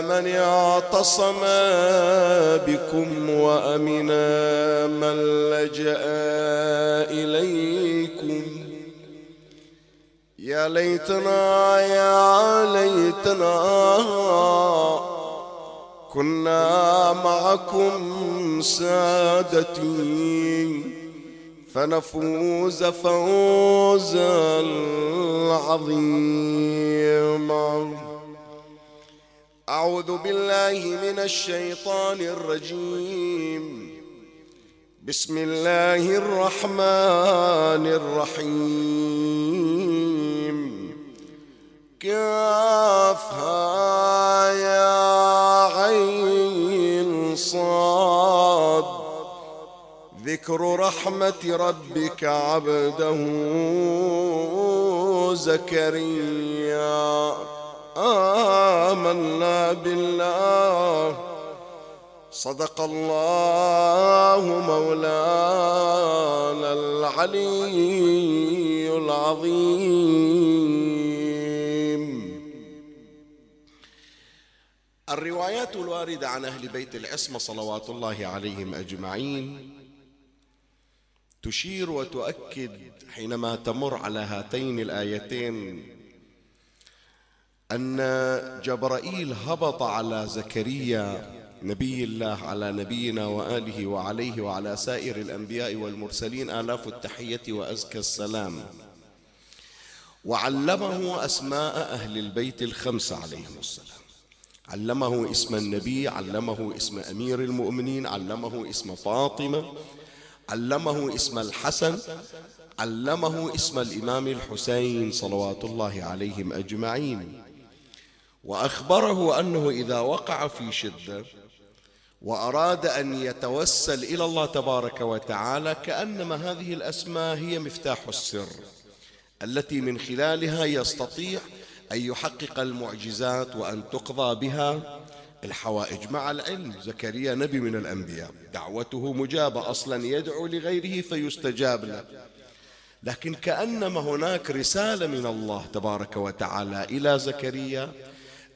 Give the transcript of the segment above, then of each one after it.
من اعتصم بكم وأمن من لجأ إليكم. يا ليتنا يا ليتنا كنا معكم سادتي فنفوز فوزا عظيما. أعوذ بالله من الشيطان الرجيم. بسم الله الرحمن الرحيم. كافها يا عين صاد. ذكر رحمة ربك عبده زكريا. آمنا بالله. صدق الله مولانا العلي العظيم. الروايات الواردة عن أهل بيت العصمة صلوات الله عليهم أجمعين تشير وتؤكد حينما تمر على هاتين الآيتين أن جبرائيل هبط على زكريا نبي الله على نبينا وآله وعليه وعلى سائر الأنبياء والمرسلين آلاف التحية وأزكى السلام. وعلمه أسماء أهل البيت الخمسة عليهم السلام. علمه اسم النبي علمه اسم أمير المؤمنين علمه اسم فاطمة علمه اسم الحسن علمه اسم الإمام الحسين صلوات الله عليهم أجمعين. وأخبره أنه إذا وقع في شدة وأراد أن يتوسل إلى الله تبارك وتعالى كأنما هذه الأسماء هي مفتاح السر التي من خلالها يستطيع أن يحقق المعجزات وأن تقضى بها الحوائج مع العلم. زكريا نبي من الأنبياء دعوته مجابة أصلا يدعو لغيره فيستجاب له. لكن كأنما هناك رسالة من الله تبارك وتعالى إلى زكريا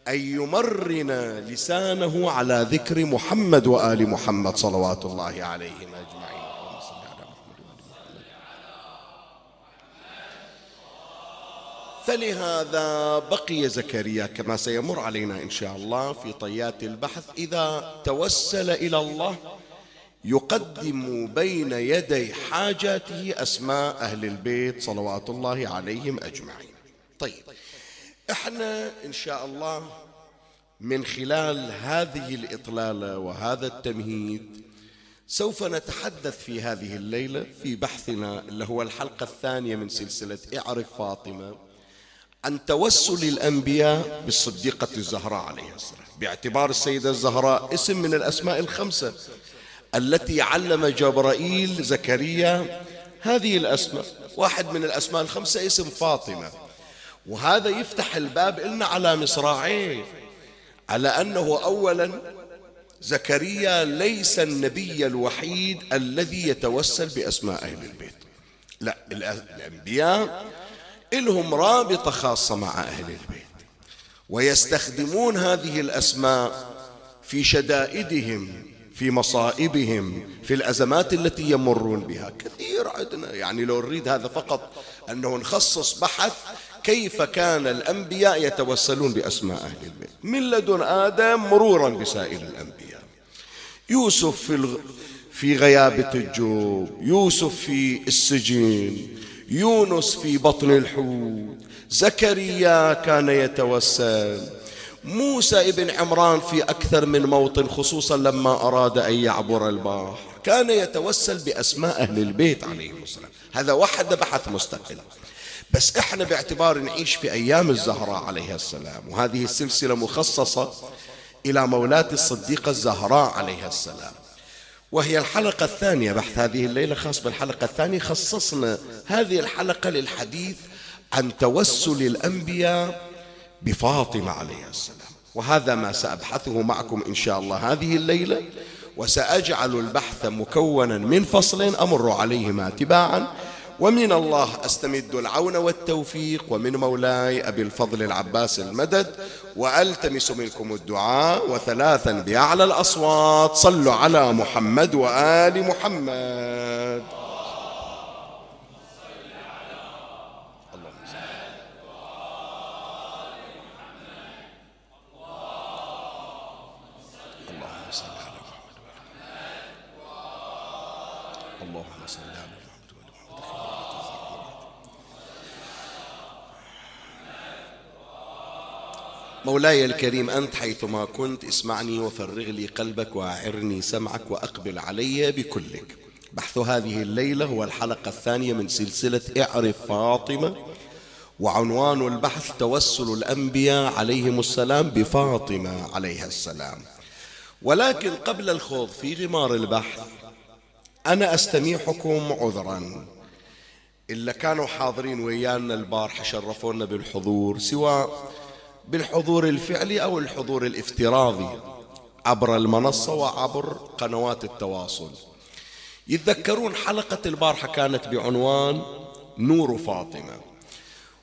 أن يمرن لسانه على ذكر محمد وآل محمد صلوات الله عليهم أجمعين فلهذا بقي زكريا كما سيمر علينا إن شاء الله في طيات البحث إذا توسل إلى الله يقدم بين يدي حاجاته أسماء أهل البيت صلوات الله عليهم أجمعين. طيب إحنا إن شاء الله من خلال هذه الإطلالة وهذا التمهيد سوف نتحدث في هذه الليلة في بحثنا اللي هو الحلقة الثانية من سلسلة اعرف فاطمة عن توسل الأنبياء بالصديقة الزهراء عليه السلام. باعتبار السيدة الزهراء اسم من الأسماء الخمسة التي علم جبرائيل زكريا هذه الأسماء. واحد من الأسماء الخمسة اسم فاطمة. وهذا يفتح الباب لنا على مصراعيه على أنه أولا زكريا ليس النبي الوحيد الذي يتوسل بأسماء أهل البيت لا الأنبياء إلهم رابطة خاصة مع أهل البيت ويستخدمون هذه الأسماء في شدائدهم في مصائبهم في الأزمات التي يمرون بها. كثير عندنا يعني لو نريد هذا فقط أنه نخصص بحث كيف كان الأنبياء يتوسلون بأسماء أهل البيت؟ من لدن آدم مرورا بسائر الأنبياء. يوسف في, الغ... في غيابة الجوب يوسف في السجن يونس في بطن الحوت زكريا كان يتوسل موسى ابن عمران في أكثر من موطن خصوصا لما أراد أن يعبر البحر. كان يتوسل بأسماء أهل البيت عليهم السلام. هذا وحده بحث مستقل. بس إحنا باعتبار نعيش في أيام الزهراء عليها السلام وهذه السلسله مخصصة إلى مولاة الصديقة الزهراء عليها السلام. وهي الحلقة الثانية بحث هذه الليلة خاص بالحلقة الثانية خصصنا هذه الحلقة للحديث عن توسل الأنبياء بفاطمة عليها السلام. وهذا ما سأبحثه معكم إن شاء الله هذه الليلة وسأجعل البحث مكونا من فصلين أمر عليهما تباعا ومن الله أستمد العون والتوفيق ومن مولاي أبي الفضل العباس المدد وألتمس منكم الدعاء وثلاثا بأعلى الأصوات. صلوا على محمد وآل محمد. مولاي الكريم أنت حيثما كنت اسمعني وفرغ لي قلبك وأعرني سمعك وأقبل علي بكلك. بحث هذه الليلة هو الحلقة الثانية من سلسلة اعرف فاطمة وعنوان البحث توسل الأنبياء عليهم السلام بفاطمة عليها السلام. ولكن قبل الخوض في غمار البحث أنا أستميحكم عذرا. إلا كانوا حاضرين ويانا البارحة شرفونا بالحضور سواء بالحضور الفعلي أو الحضور الافتراضي عبر المنصة وعبر قنوات التواصل. يتذكرون حلقة البارحة كانت بعنوان نور فاطمة.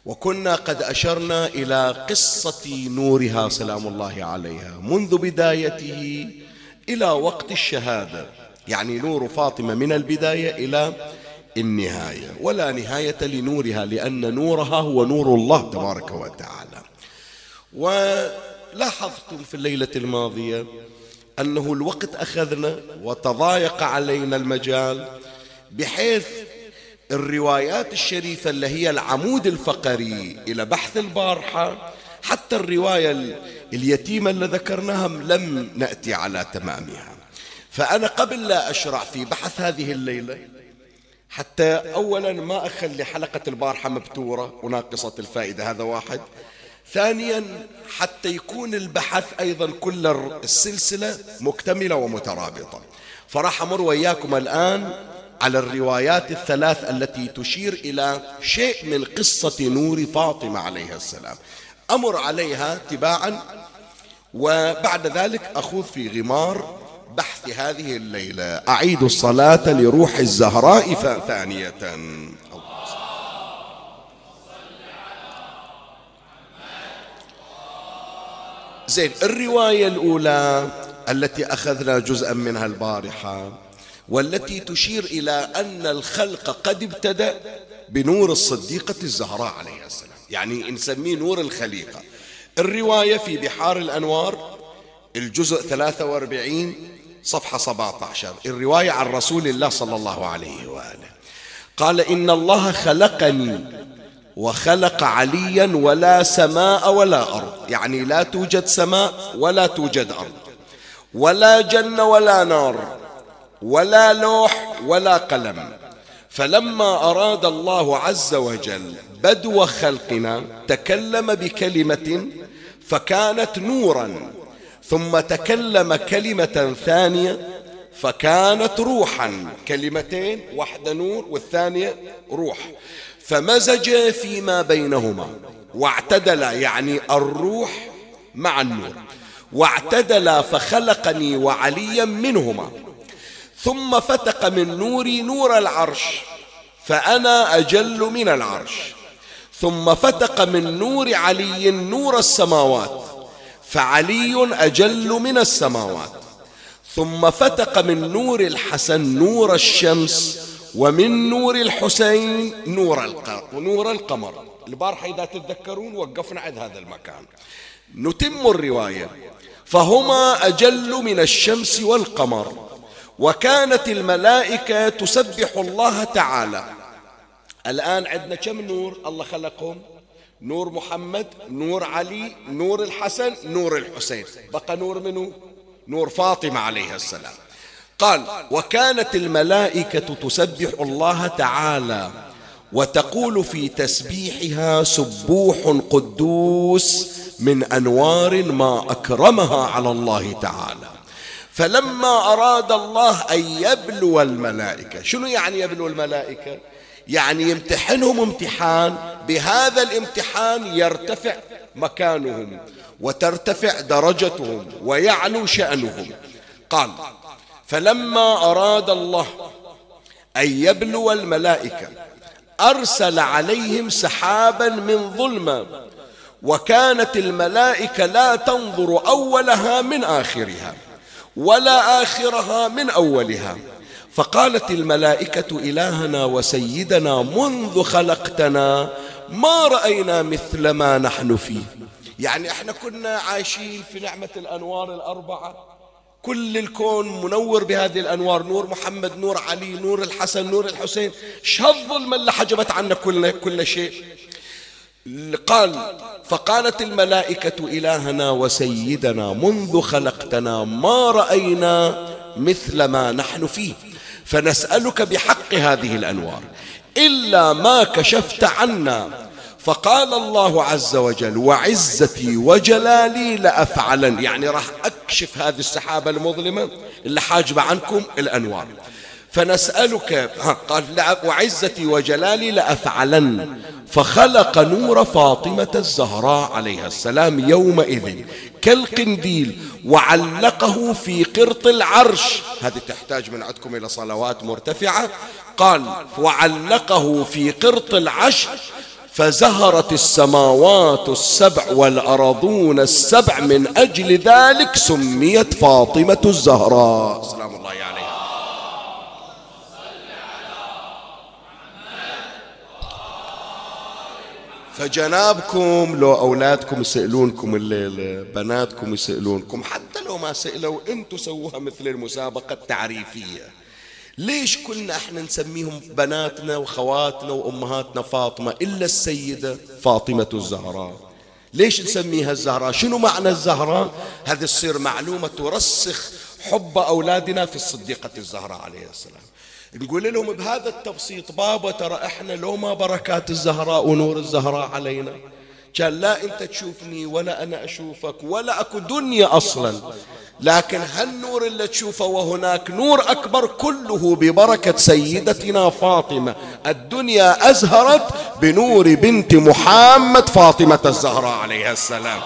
وكنا قد أشرنا إلى قصة نورها سلام الله عليها منذ بدايته إلى وقت الشهادة. يعني نور فاطمة من البداية إلى النهاية ولا نهاية لنورها لأن نورها هو نور الله تبارك وتعالى. ولاحظتم في الليلة الماضية أنه الوقت أخذنا وتضايق علينا المجال بحيث الروايات الشريفة اللي هي العمود الفقري إلى بحث البارحة حتى الرواية اليتيمة اللي ذكرناها لم نأتي على تمامها. فأنا قبل لا أشرع في بحث هذه الليلة حتى أولا ما أخلي حلقة البارحة مبتورة وناقصة الفائدة هذا واحد. ثانيا حتى يكون البحث أيضا كل السلسلة مكتملة ومترابطة. فراح أمر وياكم الآن على الروايات الثلاث التي تشير إلى شيء من قصة نور فاطمة عليها السلام. أمر عليها تباعا وبعد ذلك أخوض في غمار بحث هذه الليلة. أعيد الصلاة لروح الزهراء ثانية. زين الرواية الأولى التي أخذنا جزءا منها البارحة والتي تشير إلى أن الخلق قد ابتدأ بنور الصديقة الزهراء عليها السلام. يعني نسميه نور الخليقة. الرواية في بحار الأنوار الجزء 43 صفحة 17 الرواية عن رسول الله صلى الله عليه وآله. قال إن الله خلقني وخلق عليا ولا سماء ولا أرض. يعني لا توجد سماء ولا توجد أرض. ولا جنة ولا نار ولا لوح ولا قلم. فلما أراد الله عز وجل بدو خلقنا تكلم بكلمة فكانت نورا. ثم تكلم كلمة ثانية فكانت روحا كلمتين واحدة نور والثانية روح. فمزج فيما بينهما واعتدل يعني الروح مع النور. واعتدل فخلقني وعليا منهما. ثم فتق من نوري نور العرش فأنا أجل من العرش. ثم فتق من نور علي نور السماوات فعلي أجل من السماوات. ثم فتق من نور الحسن نور الشمس ومن نور الحسين نور القمر نور القمر. البارحة إذا تتذكرون وقفنا عند هذا المكان. نتم الرواية. فهما أجل من الشمس والقمر وكانت الملائكة تسبح الله تعالى. الآن عندنا كم نور الله خلقهم؟ نور محمد نور علي نور الحسن نور الحسين. بقى نور منه نور فاطمة عليها السلام. قال وكانت الملائكة تسبح الله تعالى وتقول في تسبيحها سبوح قدوس من أنوار ما أكرمها على الله تعالى. فلما أراد الله أن يبلو الملائكة شنو يعني يبلو الملائكة؟ يعني يمتحنهم امتحان بهذا الامتحان يرتفع مكانهم. وترتفع درجتهم ويعلو شأنهم. قال فلما أراد الله أن يبلو الملائكة أرسل عليهم سحابا من ظلمة وكانت الملائكة لا تنظر أولها من آخرها ولا آخرها من أولها. فقالت الملائكة إلهنا وسيدنا منذ خلقتنا ما رأينا مثل ما نحن فيه. يعني إحنا كنا عايشين في نعمة الأنوار الأربعة. كل الكون منور بهذه الأنوار نور محمد نور علي نور الحسن نور الحسين. الظلمة اللي حجبت عنا كل, كل شيء. قال فقالت الملائكة إلهنا وسيدنا منذ خلقتنا ما رأينا مثل ما نحن فيه. فنسألك بحق هذه الأنوار. إلا ما كشفت عنا فقال الله عز وجل وعزتي وجلالي لأفعلن. يعني راح أكشف هذه السحابة المظلمة اللي حاجبة عنكم الأنوار. فنسألك قال وعزتي وجلالي لأفعلن. فخلق نور فاطمة الزهراء عليها السلام يومئذ كالقنديل وعلقه في قرط العرش. هذه تحتاج من عندكم إلى صلوات مرتفعة. قال وعلقه في قرط العرش فزهرت السماوات السبع والأرضون السبع من أجل ذلك سميت فاطمة الزهراء. سلام الله عليها. فجنابكم لو أولادكم يسألونكم الليلة بناتكم يسألونكم حتى لو ما سألوا أنتم سووها مثل المسابقة التعريفية. ليش كلنا إحنا نسميهم بناتنا وخواتنا وأمهاتنا فاطمة إلا السيدة فاطمة الزهراء؟ ليش نسميها الزهراء؟ شنو معنى الزهراء؟ هذه تصير معلومة ترسخ حب أولادنا في الصديقة الزهراء عليه السلام. نقول لهم بهذا التبسيط بابا ترى إحنا لو ما بركات الزهراء ونور الزهراء علينا. كان لا انت تشوفني ولا أنا اشوفك ولا اكو دنيا أصلا. لكن هالنور اللي تشوفه وهناك نور أكبر كله ببركة سيدتنا فاطمة. الدنيا أزهرت بنور بنت محمد فاطمة الزهراء عليها السلام.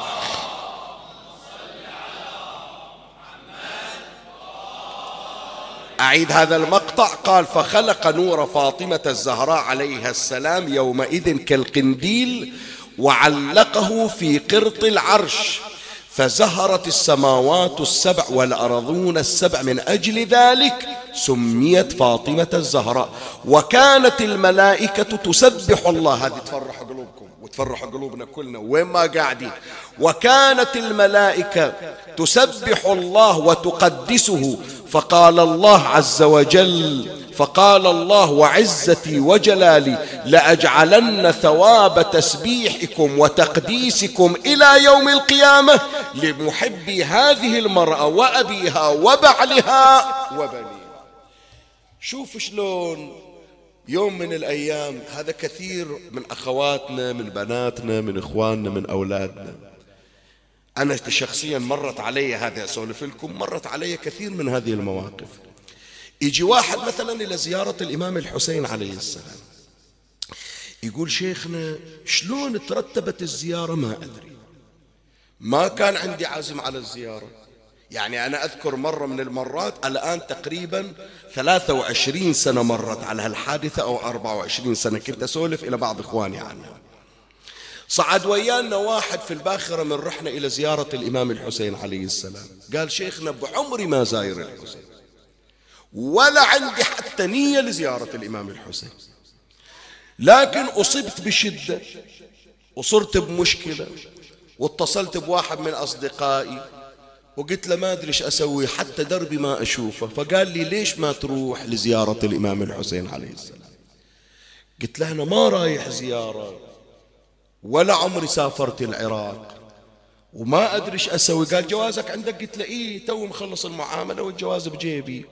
أعيد هذا المقطع. قال فخلق نور فاطمة الزهراء عليها السلام يومئذ كالقنديل وعلقه في قرط العرش فزهرت السماوات السبع والأرضون السبع من أجل ذلك سميت فاطمة الزهراء. وكانت الملائكة تسبح الله. هذه تفرح قلوبكم وتفرح قلوبنا كلنا وين ما قاعدين. وكانت الملائكة تسبح الله وتقدسه فقال الله عز وجل فقال الله وعزتي وجلالي لأجعلن ثواب تسبيحكم وتقديسكم إلى يوم القيامة لمحبي هذه المرأة وأبيها وبعلها وبنيها. شوف شلون يوم من الأيام هذا كثير من أخواتنا من بناتنا من إخواننا من أولادنا. أنا شخصيا مرت علي هذه أسولف لكم مرت علي كثير من هذه المواقف. يجي واحد مثلا إلى زيارة الإمام الحسين عليه السلام. يقول شيخنا شلون ترتبت الزيارة؟ ما أدري. ما كان عندي عزم على الزيارة. يعني أنا أذكر مرة من المرات الآن تقريبا 23 سنة مرت على هالحادثة أو 24 سنة. كنت أسولف إلى بعض إخواني عنها. صعد ويانا واحد في الباخرة من رحنا إلى زيارة الإمام الحسين عليه السلام. قال شيخنا بعمري ما زاير الحسين. ولا عندي حتى نية لزيارة الإمام الحسين. لكن أصبت بشدة وصرت بمشكلة واتصلت بواحد من أصدقائي وقلت له ما أدري إيش أسوي حتى دربي ما أشوفه. فقال لي ليش ما تروح لزيارة الإمام الحسين عليه السلام؟ قلت له أنا ما رايح زيارة. ولا عمري سافرت العراق. وما أدري إيش أسوي. قال جوازك عندك؟ قلت له إيه تو مخلص المعاملة والجواز بجيبي.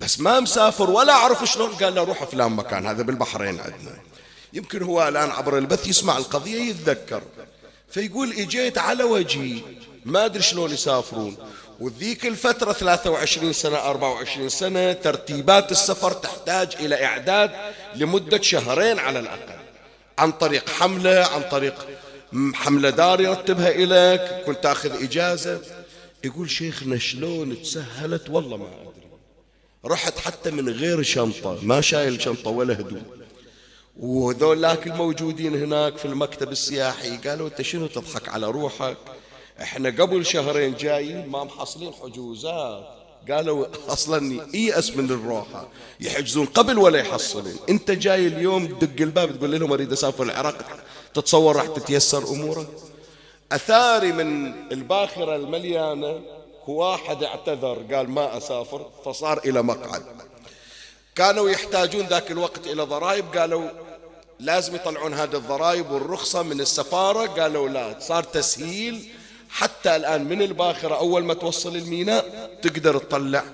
بس ما مسافر ولا أعرف شلون. قال له روح فلان مكان هذا بالبحرين عندنا. يمكن هو الآن عبر البث يسمع القضية يتذكر. فيقول إجيت على وجهي. ما أدري شلون يسافرون. وذيك الفترة 23 سنة 24 سنة ترتيبات السفر تحتاج إلى إعداد لمدة شهرين على الأقل. عن طريق حملة عن طريق حملة دار يرتبها إليك. كنت تاخذ إجازة. يقول شيخنا شلون تسهلت؟ والله ما أدري. رحت حتى من غير شنطة ما شايل شنطة ولا هدوء وذولاك الموجودين هناك في المكتب السياحي قالوا أنت شنو تضحك على روحك؟ إحنا قبل شهرين جايين ما محصلين حجوزات. قالوا أصلا ييأس من الروحة يحجزون قبل ولا يحصلون. أنت جاي اليوم تدق الباب تقول لهم أريد أسافر العراق. تتصور راح تتيسر أمورك؟ أثاري من الباخرة المليانة واحد اعتذر قال ما أسافر فصار إلى مقعد. كانوا يحتاجون ذاك الوقت إلى ضرائب قالوا لازم يطلعون هذه الضرائب والرخصة من السفارة. قالوا لا صار تسهيل حتى الآن من الباخرة أول ما توصل الميناء تقدر تطلع.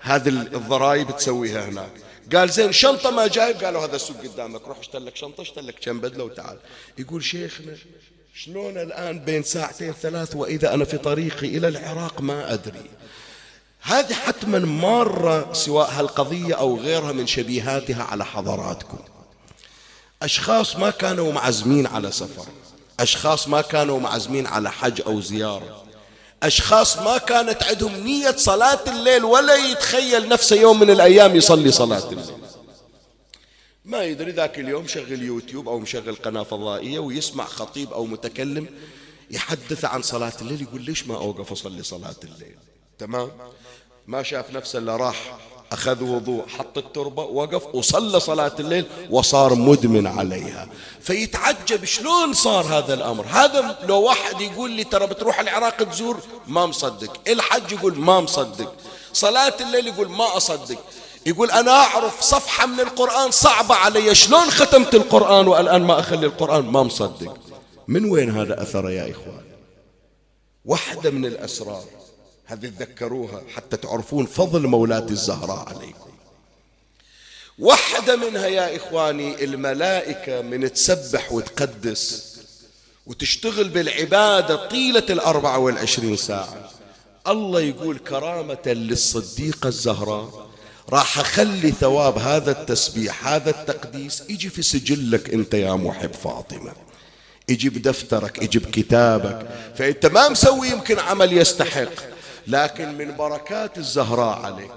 هذه الضرائب تسويها هناك. قال زين شنطة ما جايب؟ قالوا هذا السوق قدامك روح اشتري لك شنطة اشتري لك كم بدلة وتعال. يقول شيخنا شلون الآن بين ساعتين ثلاث وإذا أنا في طريقي إلى العراق ما أدري. هذه حتما مارة سواء هالقضية أو غيرها من شبيهاتها على حضراتكم. أشخاص ما كانوا معزمين على سفر. أشخاص ما كانوا معزمين على حج أو زيارة. أشخاص ما كانت عندهم نية صلاة الليل ولا يتخيل نفسه يوم من الأيام يصلي صلاة الليل. ما يدري ذاك اليوم شغل يوتيوب أو مشغل قناة فضائية ويسمع خطيب أو متكلم يحدث عن صلاة الليل يقول ليش ما أوقف أصلي صلاة الليل؟ تمام؟ ما شاف نفسه إلا راح أخذ وضوء حط التربة وقف وصلى صلاة الليل وصار مدمن عليها. فيتعجب شلون صار هذا الأمر؟ هذا لو واحد يقول لي ترى بتروح العراق تزور ما مصدق. الحج يقول ما مصدق. صلاة الليل يقول ما أصدق. يقول أنا أعرف صفحة من القرآن صعبة علي شلون ختمت القرآن والآن ما أخلي القرآن؟ ما مصدق. من وين هذا أثر يا إخوان؟ واحدة من الأسرار. هذه تذكروها حتى تعرفون فضل مولاة الزهراء عليكم؟ واحدة منها يا إخواني الملائكة من تسبح وتقدس وتشتغل بالعبادة طيلة الأربعة والعشرين ساعة. الله يقول كرامة للصديقة الزهراء راح أخلي ثواب هذا التسبيح هذا التقديس يجي في سجلك أنت يا محب فاطمة. يجي بدفترك يجي بكتابك فأنت ما مسوي يمكن عمل يستحق. لكن من بركات الزهراء عليك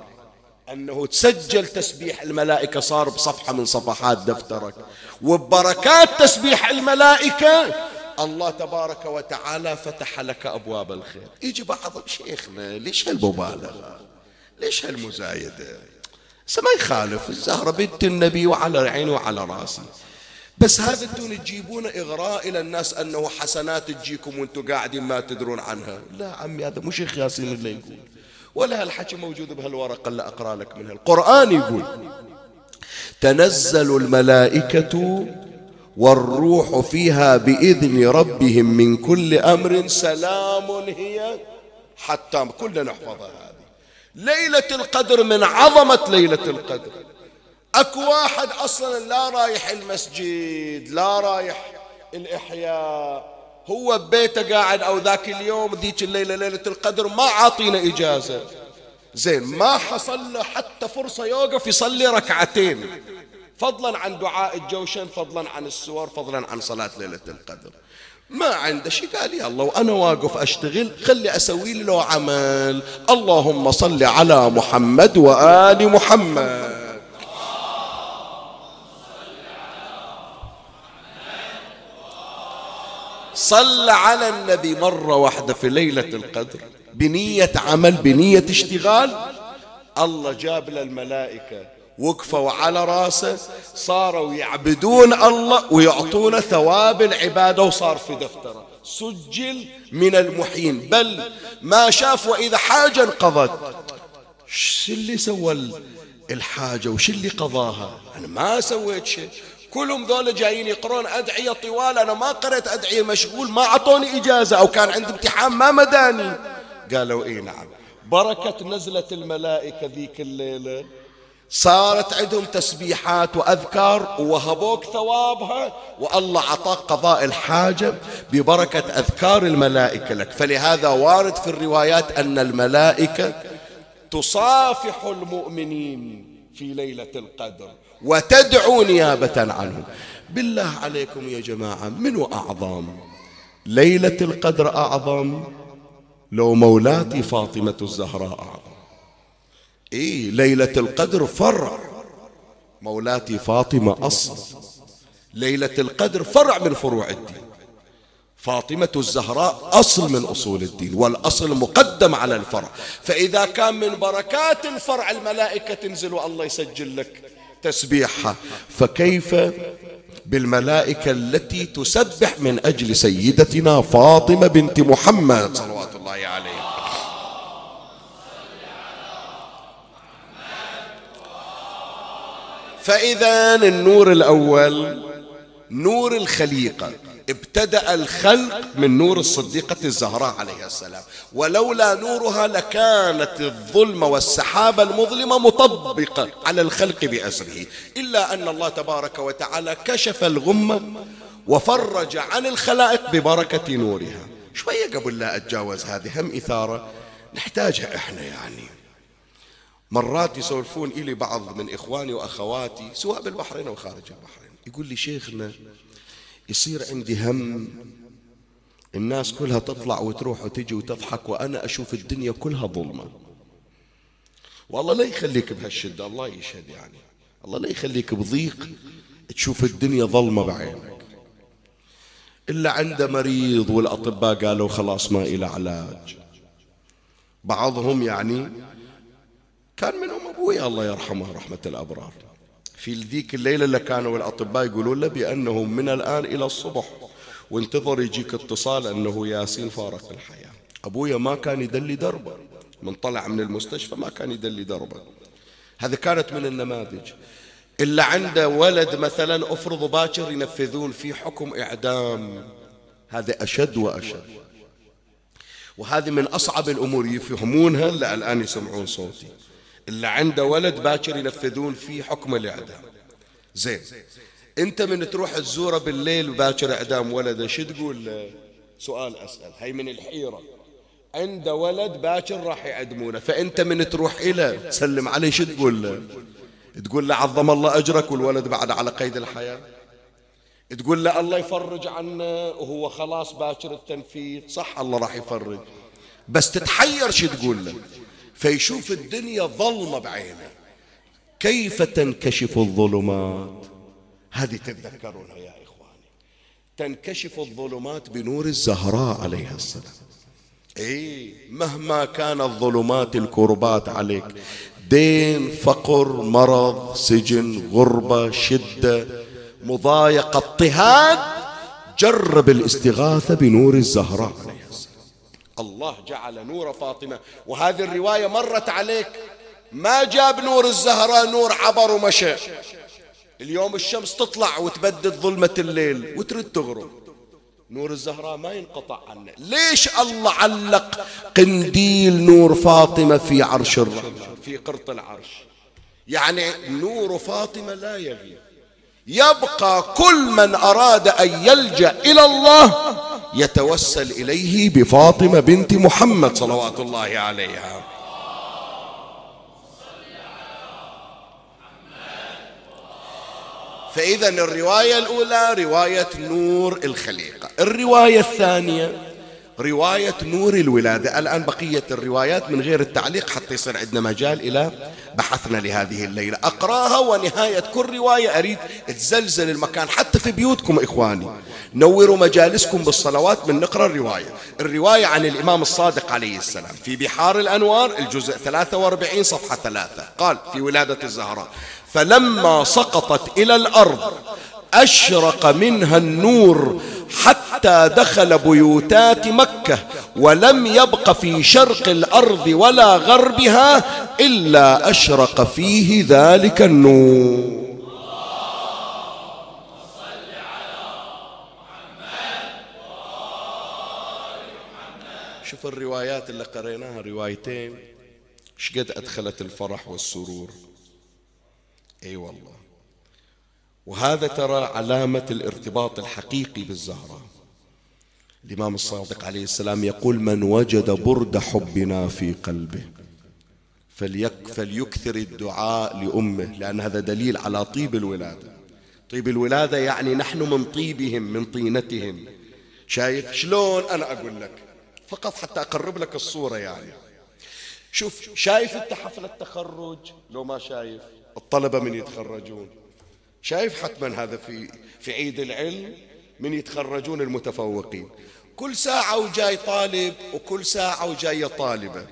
أنه تسجل تسبيح الملائكة صار بصفحة من صفحات دفترك. وببركات تسبيح الملائكة الله تبارك وتعالى فتح لك أبواب الخير. يجي بعض شيخنا ليش هالمبالغة؟ ليش هالمزايدة؟ ما يخالف الزهرة بنت النبي وعلى عيني وعلى رأسي. بس هذا أنتم تجيبون إغراء إلى الناس أنه حسنات تجيكم وأنتم قاعدين ما تدرون عنها؟ لا عمي هذا مو شيخ ياسين اللي يقول. ولا هالحكي موجود بهالورقة اللي أقرأ لك منها. القرآن يقول تنزل الملائكة والروح فيها بإذن ربهم من كل أمر سلام هي حتى كلنا نحفظها هذه. ليلة القدر من عظمة ليلة القدر. اكو واحد أصلا لا رايح المسجد لا رايح الاحياء. هو ببيته قاعد أو ذاك اليوم ذيك الليلة ليلة القدر ما عاطينا إجازة. زين ما حصل له حتى فرصة يوقف يصلي ركعتين. فضلا عن دعاء الجوشن فضلا عن السور فضلا عن صلاة ليلة القدر. ما عنده شيء قال يا الله وأنا واقف أشتغل خلي أسوي له عمل. اللهم صل على محمد وآل محمد. صلى على النبي مرة واحدة في ليلة القدر بنية عمل بنية اشتغال. الله جاب للملائكة وقفوا على راسه صاروا يعبدون الله ويعطون ثواب العبادة وصار في دفتره. سجل من المحين بل ما شاف وإذا حاجة انقضت شو اللي سوى الحاجة وش اللي قضاها؟ أنا ما سويت شيء. كلهم ذولا جايين يقرون أدعية طوال. أنا ما قرأت أدعية مشغول ما أعطوني إجازة أو كان عندي امتحان ما مداني. قالوا إيه نعم. بركة نزلة الملائكة ذيك الليلة. صارت عندهم تسبيحات وأذكار ووهبوك ثوابها والله أعطاك قضاء الحاجة ببركة أذكار الملائكة لك. فلهذا وارد في الروايات أن الملائكة تصافح المؤمنين في ليلة القدر. وتدعو نيابة عنهم. بالله عليكم يا جماعة من أعظم؟ ليلة القدر أعظم؟ لو مولاتي فاطمة الزهراء أعظم. إيه ليلة القدر فرع. مولاتي فاطمة أصل. ليلة القدر فرع من فروع الدين. فاطمة الزهراء أصل من أصول الدين والأصل مقدم على الفرع. فإذا كان من بركات الفرع الملائكة تنزل والله يسجل لك. تسبيحها فكيف بالملائكة التي تسبح من أجل سيدتنا فاطمة بنت محمد؟ صلوات الله عليه. فإذا النور الأول نور الخليقة. ابتدأ الخلق من نور الصديقة الزهراء عليه السلام. ولولا نورها لكانت الظلمة والسحابة المظلمة مطبقة على الخلق بأسره. إلا أن الله تبارك وتعالى كشف الغمة وفرج عن الخلائق ببركة نورها. شوية قبل لا أتجاوز هذه هم إثارة نحتاجها إحنا يعني. مرات يسولفون إلي بعض من إخواني وأخواتي سواء بالبحرين أو خارج البحرين يقول لي شيخنا يصير عندي هم. الناس كلها تطلع وتروح وتجي وتضحك وأنا أشوف الدنيا كلها ظلمة. والله لا يخليك بهالشدة الله يشهد يعني. الله لا يخليك بضيق تشوف الدنيا ظلمة بعينك. إلا عنده مريض والأطباء قالوا خلاص ما إلى علاج. بعضهم يعني كان منهم أبوي الله يرحمه رحمة الأبرار. في ذيك الليلة اللي كانوا الأطباء يقولون له بأنه من الآن إلى الصبح. وانتظر يجيك اتصال أنه ياسين فارق الحياة. أبويا ما كان يدلي دربه. من طلع من المستشفى ما كان يدلي دربه. هذه كانت من النماذج. إلا عنده ولد مثلا أفرض باكر ينفذون في حكم إعدام. هذا أشد وأشد. وهذه من أصعب الأمور. يفهمونها الآن يسمعون صوتي. اللي عنده ولد باكر ينفذون فيه حكم الإعدام. زين أنت من تروح تزوره بالليل باكر إعدام ولدة شو تقول؟ سؤال أسأل. هي من الحيرة. عنده ولد باكر راح يعدمونه فأنت من تروح إلى تسلم عليه شو تقول؟ له تقول له عظم الله أجرك والولد بعد على قيد الحياة؟ تقول له الله يفرج عنه وهو خلاص باكر التنفيذ. صح الله راح يفرج. بس تتحير شو تقول له؟ فيشوف الدنيا ظلمة بعينه. كيف تنكشف الظلمات؟ هذه تتذكرونها يا إخواني. تنكشف الظلمات بنور الزهراء عليها السلام. اي مهما كانت ظلمات الكربات عليك دين فقر مرض سجن غربة شدة مضايقة اضطهاد جرب الاستغاثة بنور الزهراء عليها الله جعل نور فاطمة. وهذه الرواية مرت عليك. ما جاب نور الزهراء نور عبر ومشى. اليوم الشمس تطلع وتبدد ظلمة الليل وترد تغرب. نور الزهراء ما ينقطع عنه. ليش الله علق قنديل نور فاطمة في عرش الرحمن؟ في قرط العرش. يعني نور فاطمة لا يغيب. يبقى كل من أراد أن يلجأ إلى الله يتوسل إليه بفاطمة بنت محمد صلوات الله عليها. فإذا الرواية الأولى رواية نور الخليقة. الرواية الثانية رواية نور الولادة. الآن بقية الروايات من غير التعليق حتى يصير عندنا مجال إلى بحثنا لهذه الليلة. أقراها ونهاية كل رواية أريد تزلزل المكان حتى في بيوتكم إخواني. نوروا مجالسكم بالصلوات من نقرأ الرواية. الرواية عن الإمام الصادق عليه السلام. في بحار الأنوار الجزء 43 صفحة 3 قال في ولادة الزهراء فلما سقطت إلى الأرض أشرق منها النور حتى دخل بيوتات مكة ولم يبق في شرق الأرض ولا غربها إلا أشرق فيه ذلك النور. شوف الروايات اللي قريناها روايتين. شقد أدخلت الفرح والسرور. أي والله. وهذا ترى علامة الارتباط الحقيقي بالزهرة. الإمام الصادق عليه السلام يقول من وجد برد حبنا في قلبه فليك فليكثر الدعاء لأمه لأن هذا دليل على طيب الولادة. طيب الولادة يعني نحن من طيبهم من طينتهم. شايف؟ شلون أنا أقول لك؟ فقط حتى أقرب لك الصورة يعني. شوف شايف أنت حفل التخرج لو ما شايف. الطلبة من يتخرجون. شايف حتما هذا في في عيد العلم؟ من يتخرجون المتفوقين. كل ساعة وجاي طالب وكل ساعة وجاية طالبة.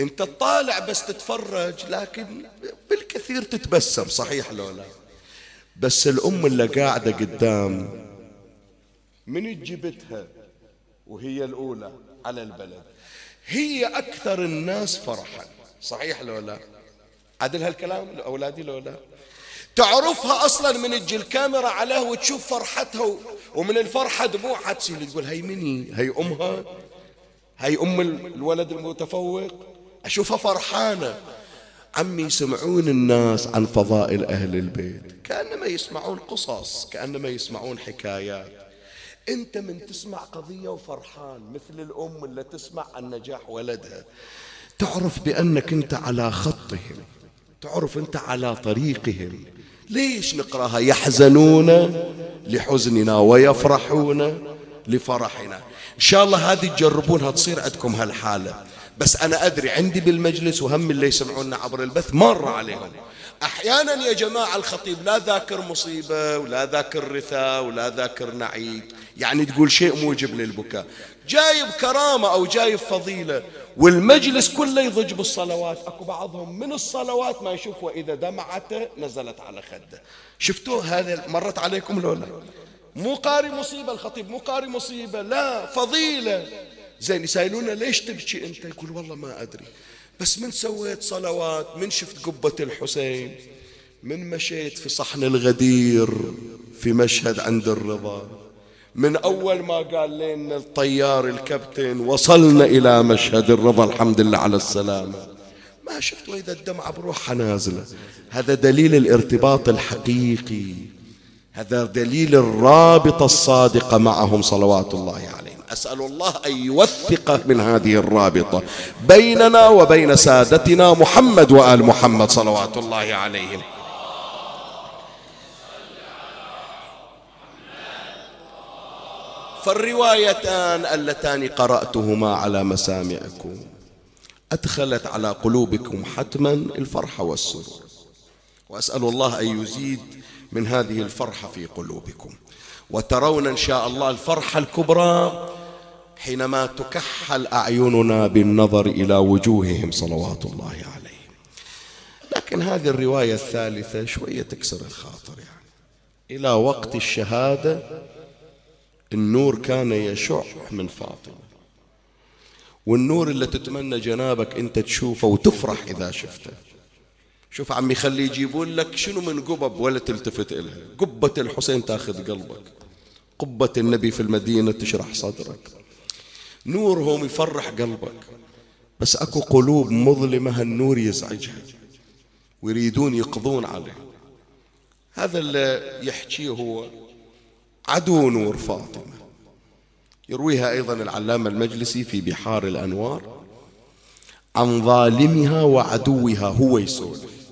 أنت تطالع بس تتفرج لكن بالكثير تتبسم صحيح لو لا؟ بس الأم اللي قاعدة قدام من جبتها وهي الأولى على البلد. هي أكثر الناس فرحا. صحيح لو لا؟ عدل هالكلام؟ لأولادي لو لا؟ تعرفها أصلا من تجي الكاميرا عليه وتشوف فرحتها ومن الفرحة دموعها تسيل تقول هي مني؟ هي أمها؟ هي أم الولد المتفوق؟ أشوفها فرحانة. عمي يسمعون الناس عن فضائل أهل البيت. كأنما يسمعون قصص كأنما يسمعون حكايات. انت من تسمع قضية وفرحان مثل الأم اللي تسمع عن نجاح ولدها. تعرف بأنك انت على خطهم تعرف انت على طريقهم. ليش نقرأها يحزنون؟ لحزننا ويفرحون لفرحنا. إن شاء الله هذه تجربونها تصير عندكم هالحالة. بس أنا أدري عندي بالمجلس وهم اللي يسمعونا عبر البث مر عليهم. أحيانا يا جماعة الخطيب لا ذاكر مصيبة ولا ذاكر رثاء ولا ذاكر نعيد يعني تقول شيء موجب للبكاء. جايب كرامة أو جايب فضيلة والمجلس كله يضج بالصلوات. أكو بعضهم من الصلوات ما يشوف وإذا دمعته نزلت على خده. شفتوا هذا مرت عليكم لولا؟ مو قاري مصيبة الخطيب مو قاري مصيبة لا فضيلة. زين يسألونا ليش تبكي أنت؟ يقول والله ما أدري. بس من سويت صلوات من شفت قبة الحسين من مشيت في صحن الغدير في مشهد عند الرضا. من أول ما قال لنا الطيار الكابتن وصلنا إلى مشهد الرضا الحمد لله على السلامة. ما شفت وإذا الدمعة بروحها نازلة. هذا دليل الارتباط الحقيقي. هذا دليل الرابطة الصادقة معهم صلوات الله عليهم. أسأل الله أن يوثق من هذه الرابطة بيننا وبين سادتنا محمد وآل محمد صلوات الله عليهم. فالروايتان اللتان قرأتهما على مسامعكم. أدخلت على قلوبكم حتما الفرح والسرور. وأسأل الله أن يزيد من هذه الفرحة في قلوبكم. وترون إن شاء الله الفرحة الكبرى حينما تكحل أعيننا بالنظر إلى وجوههم صلوات الله عليهم. لكن هذه الرواية الثالثة شوية تكسر الخاطر يعني. إلى وقت الشهادة النور كان يشع من فاطمة. والنور اللي تتمنى جنابك أنت تشوفه وتفرح إذا شفته. شوف عمي خلي يجيبون لك شنو من قبب ولا تلتفت إلها قبة الحسين تاخذ قلبك. قبة النبي في المدينة تشرح صدرك. نورهم يفرح قلبك. بس أكو قلوب مظلمة هالنور يزعجها. ويريدون يقضون عليه. هذا اللي يحكيه هو عدو نور فاطمة. يرويها أيضا العلامة المجلسي في بحار الأنوار. عن ظالمها وعدوها هو يسولف.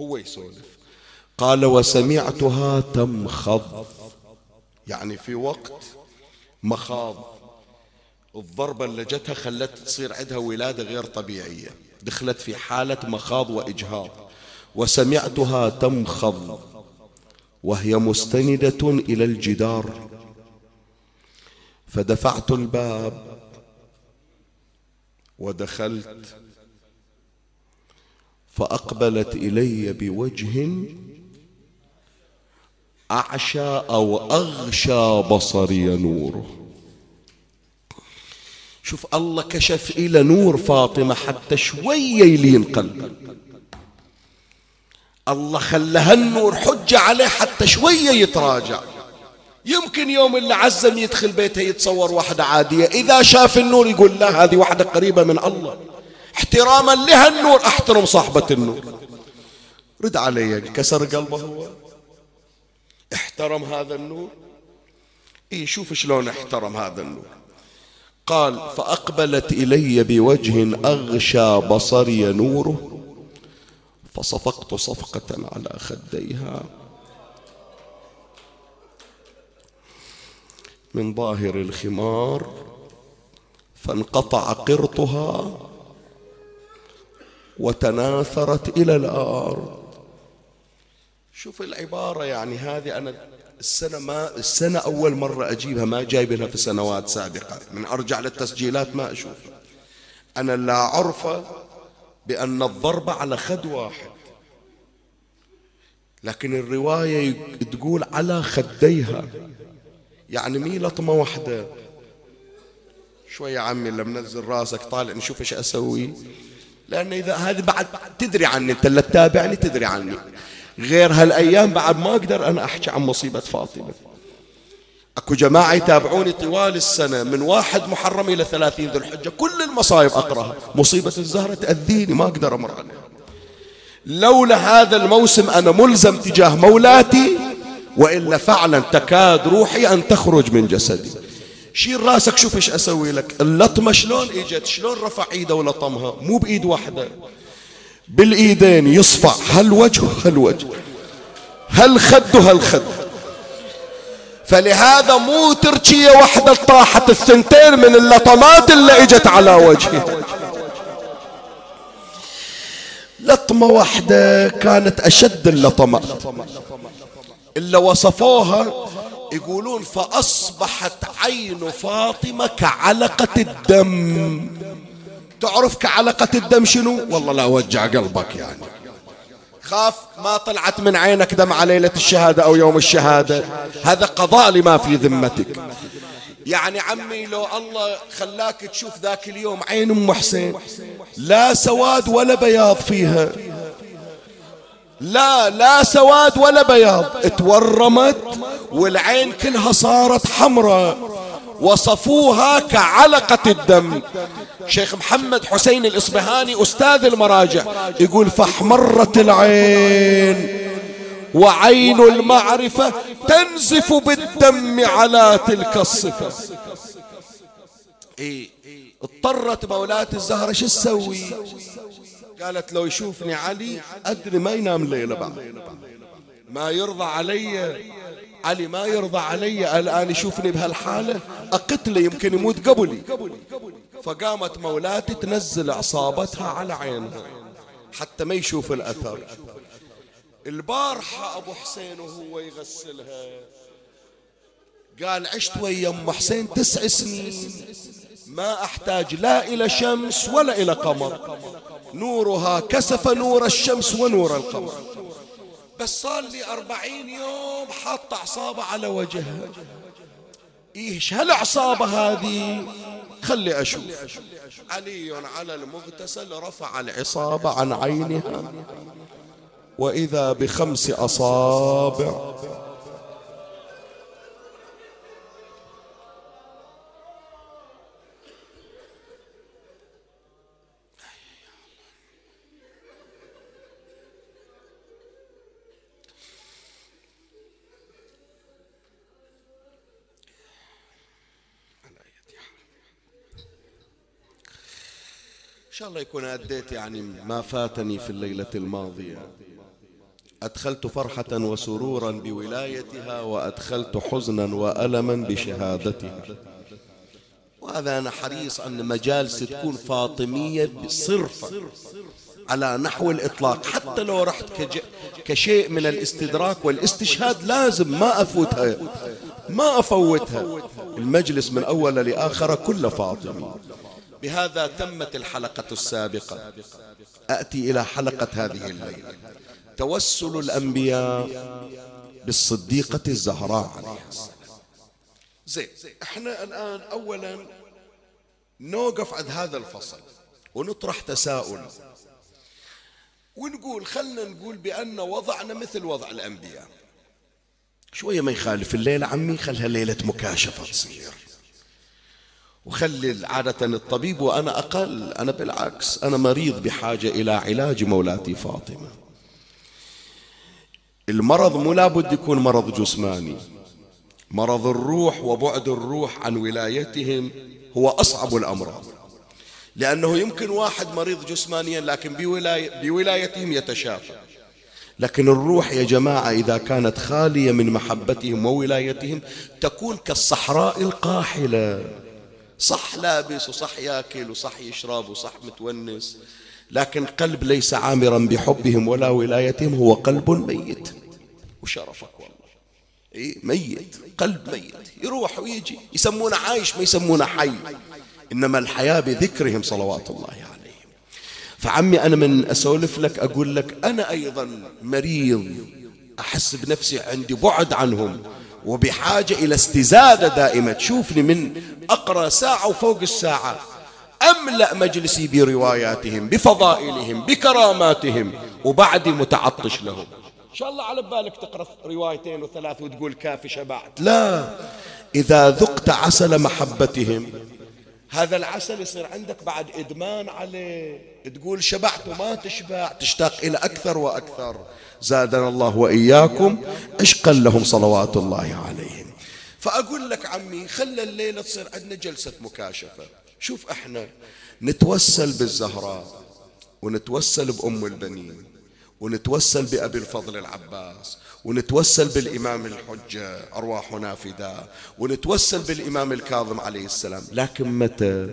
هو يسولف. قال وسمعتها تمخض. يعني في وقت مخاض. الضربة اللي جتها خلت تصير عندها ولادة غير طبيعية. دخلت في حالة مخاض وإجهاض. وسمعتها تمخض. وهي مستندة إلى الجدار. فدفعت الباب. ودخلت. فأقبلت إلي بوجه أعشى أو أغشى بصري نوره. شوف الله كشف إلى نور فاطمة حتى شوية يلين قلبه الله خلى النور حجة عليه حتى شوية يتراجع. يمكن يوم اللي عزم يدخل بيته يتصور واحدة عادية. إذا شاف النور يقول لا هذه واحدة قريبة من الله. احتراما لها النور أحترم صاحبة النور. رد علي كسر قلبه هو. احترم هذا النور. اي شوف شلون احترم هذا النور. قال فأقبلت إلي بوجه أغشى بصري نوره فصفقت صفقة على خديها. من ظاهر الخمار فانقطع قرطها وتناثرت إلى الأرض. شوف العبارة يعني هذه أنا السنة ما السنة أول مرة أجيبها ما جايبها في سنوات سابقة. من أرجع للتسجيلات ما أشوفها أنا لا أعرف بأن الضرب على خد واحد. لكن الرواية تقول على خديها. يعني مي لطمة واحدة. شوية عمي اللي منزل راسك طالع نشوف إيش أسوي. لأن إذا هذه بعد تدري عني أنت اللي تتابعني تدري عني. غير هالأيام بعد ما أقدر أنا أحكي عن مصيبة فاطمة. أكو جماعة يتابعوني طوال السنة من واحد محرم إلى ثلاثين ذو الحجة كل المصايب أقرأها. مصيبة الزهرة تأذيني ما أقدر أمر عنها لولا هذا الموسم أنا ملزم تجاه مولاتي وإلا فعلا تكاد روحي أن تخرج من جسدي. شيل راسك شوف إيش أسوي لك. اللطمة شلون إجت شلون رفع إيده ولطمها. مو بإيد واحدة. بالإيدين يصفع. هالوجه هالوجه هالخد وهالخد فلهذا مو تركية واحدة طاحت الثنتين من اللطمات اللي إجت على وجهه لطمة واحدة كانت أشد اللطمات. إلا وصفوها يقولون فأصبحت عين فاطمة كعلقة الدم. تعرف كعلقة الدم شنو؟ والله لا وجع قلبك يعني. خاف ما طلعت من عينك دمعة ليلة الشهادة أو يوم الشهادة. هذا قضاء لما في ذمتك. يعني عمي لو الله خلاك تشوف ذاك اليوم عين أم حسين لا سواد ولا بياض فيها. لا لا سواد ولا بياض. تورمت والعين كلها صارت حمراء. وصفوها كعلقة الدم. شيخ محمد حسين الإصبهاني أستاذ المراجع يقول فاحمرت العين وعين المعرفة تنزف بالدم على تلك الصفة. إيه اضطرت مولات الزهرة شو تسوي؟ قالت لو يشوفني علي أدري ما ينام ليلة بعد. ما يرضى علي علي ما يرضى علي الآن يشوفني بهالحالة؟ أقتله يمكن يموت قبلي. فقامت مولاتي تنزل عصابتها على عينها حتى ما يشوف الأثر. البارحة أبو حسين وهو يغسلها. قال عشت ويا أم حسين تسع سنين. ما أحتاج لا إلى شمس ولا إلى قمر. نورها كسف نور الشمس ونور القمر. بس صار لي أربعين يوم حاط عصابة على وجهها إيش هالعصابة هذه؟ خلي أشوف. علي على المغتسل رفع العصابة عن عينها وإذا بخمس أصابع شاء الله يكون أديت يعني ما فاتني في الليلة الماضية. أدخلت فرحة وسرورا بولايتها وأدخلت حزنا وألما بشهادتها. وهذا أنا حريص أن مجالس تكون فاطمية صرفا على نحو الإطلاق. حتى لو رحت كشيء من الاستدراك والاستشهاد لازم ما أفوتها ما أفوتها. المجلس من أول لآخر كله فاطمي. بهذا تمت الحلقة السابقة. أتي إلى حلقة هذه الليلة. توسل الأنبياء بالصديقة الزهراء عليها السلام. زين إحنا الآن أولا نوقف عند هذا الفصل ونطرح تساؤل. ونقول خلنا نقول بأن وضعنا مثل وضع الأنبياء. شوية ما يخالف الليلة عمي خلها ليلة مكاشفة تصير. وخلي عادة الطبيب وأنا أقل. أنا بالعكس أنا مريض بحاجة إلى علاج مولاتي فاطمة. المرض مو لابد يكون مرض جسماني. مرض الروح وبعد الروح عن ولايتهم هو أصعب الأمراض. لأنه يمكن واحد مريض جسمانيا لكن بولاية بولايتهم يتشافى. لكن الروح يا جماعة إذا كانت خالية من محبتهم وولايتهم تكون كالصحراء القاحلة. صح لابس وصح ياكل وصح يشرب وصح متونس لكن قلب ليس عامرا بحبهم ولا ولايتهم هو قلب ميت. وشرفك والله. إيه ميت قلب ميت. يروح ويجي. يسمونه عايش ما يسمونه حي. إنما الحياة بذكرهم صلوات الله عليهم. فعمي أنا من أسولف لك أقول لك أنا أيضا مريض. أحس بنفسي عندي بعد عنهم. وبحاجة إلى استزادة دائمة. تشوفني من أقرأ ساعة وفوق الساعة. أملأ مجلسي برواياتهم بفضائلهم بكراماتهم وبعدي متعطش لهم. إن شاء الله على بالك تقرأ روايتين وثلاث وتقول كافي شبعت. لا. إذا ذقت عسل محبتهم هذا العسل يصير عندك بعد إدمان عليه. تقول شبعت وما تشبع تشتاق إلى أكثر وأكثر. زادنا الله وإياكم عشقا لهم صلوات الله عليهم. فأقول لك عمي خلى الليلة تصير عندنا جلسة مكاشفة. شوف إحنا نتوسل بالزهراء ونتوسل بأم البنين ونتوسل بأبي الفضل العباس ونتوسل بالإمام الحجة أرواحنا فداء ونتوسل بالإمام الكاظم عليه السلام. لكن متى؟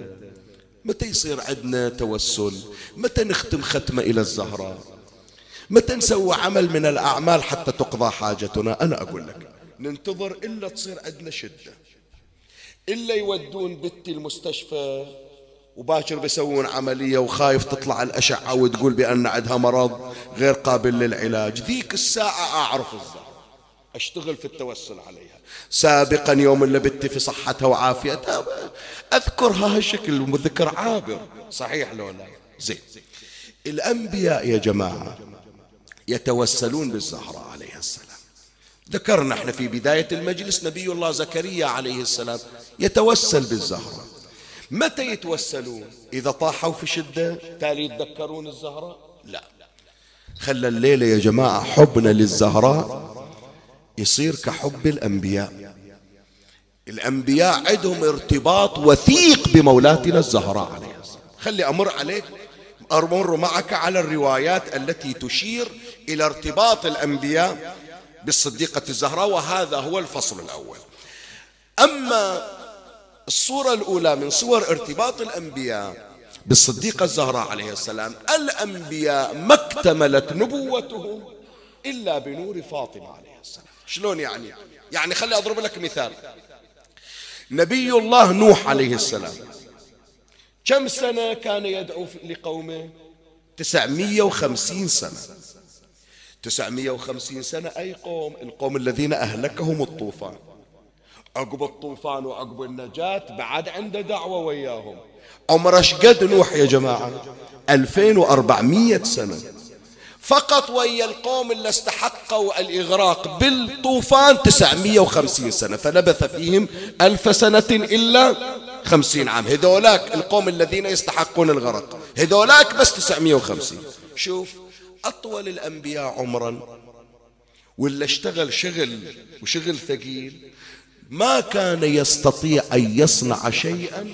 متى يصير عندنا توسل؟ متى نختم ختمة إلى الزهراء متى نسوي عمل من الأعمال حتى تقضى حاجتنا؟ أنا أقول لك ننتظر إلا تصير عندنا شدة. إلا يودون بنتي المستشفى وباكر بيسوون عملية وخايف تطلع الأشعة وتقول بأن عندها مرض غير قابل للعلاج. ذيك الساعة أعرف الزهر أشتغل في التوسل عليها. سابقا يوم اللي بنتي في صحتها وعافيتها أذكرها هالشكل وذكر عابر. صحيح لو لا؟ زين. الأنبياء يا جماعة يتوسلون بالزهراء عليها السلام. ذكرنا إحنا في بداية المجلس نبي الله زكريا عليه السلام يتوسل بالزهراء. متى يتوسلون؟ إذا طاحوا في شدة؟ تالي يتذكرون الزهراء؟ لا. خلى الليلة يا جماعة حبنا للزهراء يصير كحب الأنبياء. الأنبياء عندهم ارتباط وثيق بمولاتنا الزهراء السلام. خلي أمر عليك أمر معك على الروايات التي تشير إلى ارتباط الأنبياء بالصديقة الزهراء وهذا هو الفصل الأول. أما الصورة الأولى من صور ارتباط الأنبياء بالصديقة الزهراء عليه السلام. الأنبياء ما اكتملت نبوتهم إلا بنور فاطمة عليه السلام. شلون يعني؟ يعني خلي أضرب لك مثال. نبي الله نوح عليه السلام كم سنة كان يدعو لقومه؟ تسعمية وخمسين سنة. تسعمية وخمسين سنة أي قوم؟ القوم الذين أهلكهم الطوفان. عقب الطوفان وعقب النجاة بعد عنده دعوة وياهم. عمر قد نوح يا جماعة؟ 2400 سنة. فقط ويا القوم اللي استحقوا الإغراق بالطوفان 950 سنة فلبث فيهم ألف سنة إلا خمسين عام. هذولاك القوم الذين يستحقون الغرق هذولاك بس 950 شوف أطول الأنبياء عمرا ولا اشتغل شغل وشغل ثقيل ما كان يستطيع أن يصنع شيئا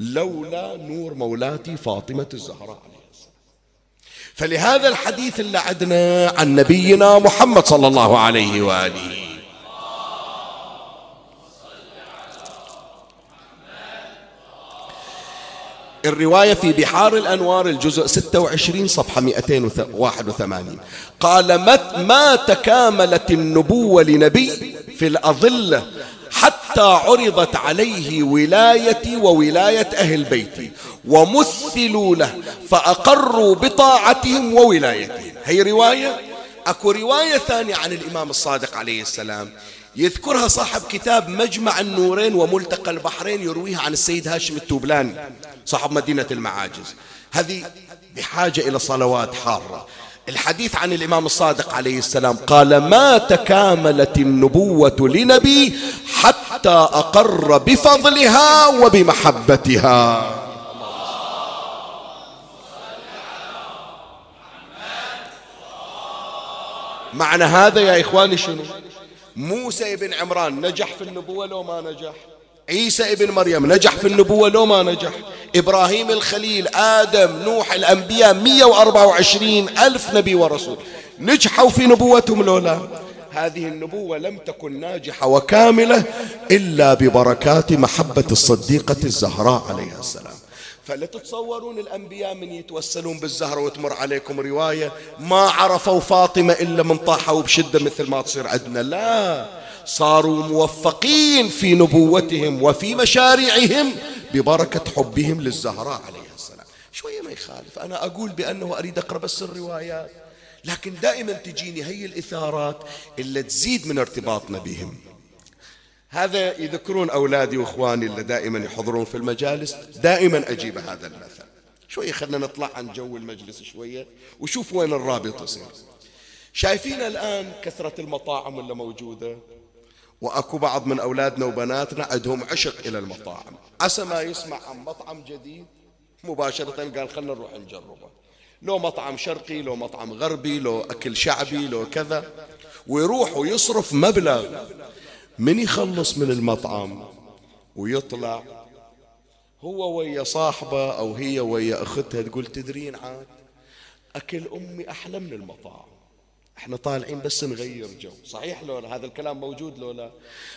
لولا نور مولاتي فاطمة الزهراء فلهذا الحديث اللي عدنا عن نبينا محمد صلى الله عليه وآله. الرواية في بحار الأنوار الجزء 26 صفحة 281 قال ما تكاملت النبوة لنبي في الأظلة حتى عرضت عليه ولايتي وولاية أهل بيتي ومثلوا له فأقروا بطاعتهم وولايتهم. هي رواية؟ أكو رواية ثانية عن الإمام الصادق عليه السلام. يذكرها صاحب كتاب مجمع النورين وملتقى البحرين يرويها عن السيد هاشم التوبلاني صاحب مدينة المعاجز. هذه بحاجة إلى صلوات حارة. الحديث عن الإمام الصادق عليه السلام قال ما تكاملت النبوة لنبي حتى أقر بفضلها وبمحبتها. معنى هذا يا إخواني شنو؟ موسى بن عمران نجح في النبوة لو ما نجح؟ عيسى ابن مريم نجح في النبوة لو ما نجح. إبراهيم الخليل آدم نوح الأنبياء 124 ألف نبي ورسول. نجحوا في نبوتهم لولا هذه النبوة لم تكن ناجحة وكاملة إلا ببركات محبة الصديقة الزهراء عليها السلام. فلا تتصورون الأنبياء من يتوسلون بالزهرة وتمر عليكم رواية ما عرفوا فاطمة إلا من طاحوا بشدة مثل ما تصير عندنا. لا. صاروا موفقين في نبوتهم وفي مشاريعهم ببركة حبهم للزهراء عليها السلام. شوية ما يخالف. أنا أقول بأنه أريد أقرأ بس الروايات. لكن دائما تجيني هي الإثارات اللي تزيد من ارتباطنا بهم هذا يذكرون أولادي وإخواني اللي دائما يحضرون في المجالس. دائما أجيب هذا المثل. شوية خلنا نطلع عن جو المجلس شوية وشوف وين الرابط يصير. شايفين الآن كثرة المطاعم اللي موجودة؟ وأكو بعض من أولادنا وبناتنا عندهم عشق إلى المطاعم. عسى ما يسمع عن مطعم جديد مباشرة قال خلنا نروح نجربه. لو مطعم شرقي لو مطعم غربي لو أكل شعبي لو كذا ويروح ويصرف مبلغ. من يخلص من المطعم ويطلع هو ويا صاحبه أو هي ويا أختها تقول تدرين عاد أكل أمي أحلى من المطاعم. إحنا طالعين بس نغير جو. صحيح لو هذا الكلام موجود لو لا؟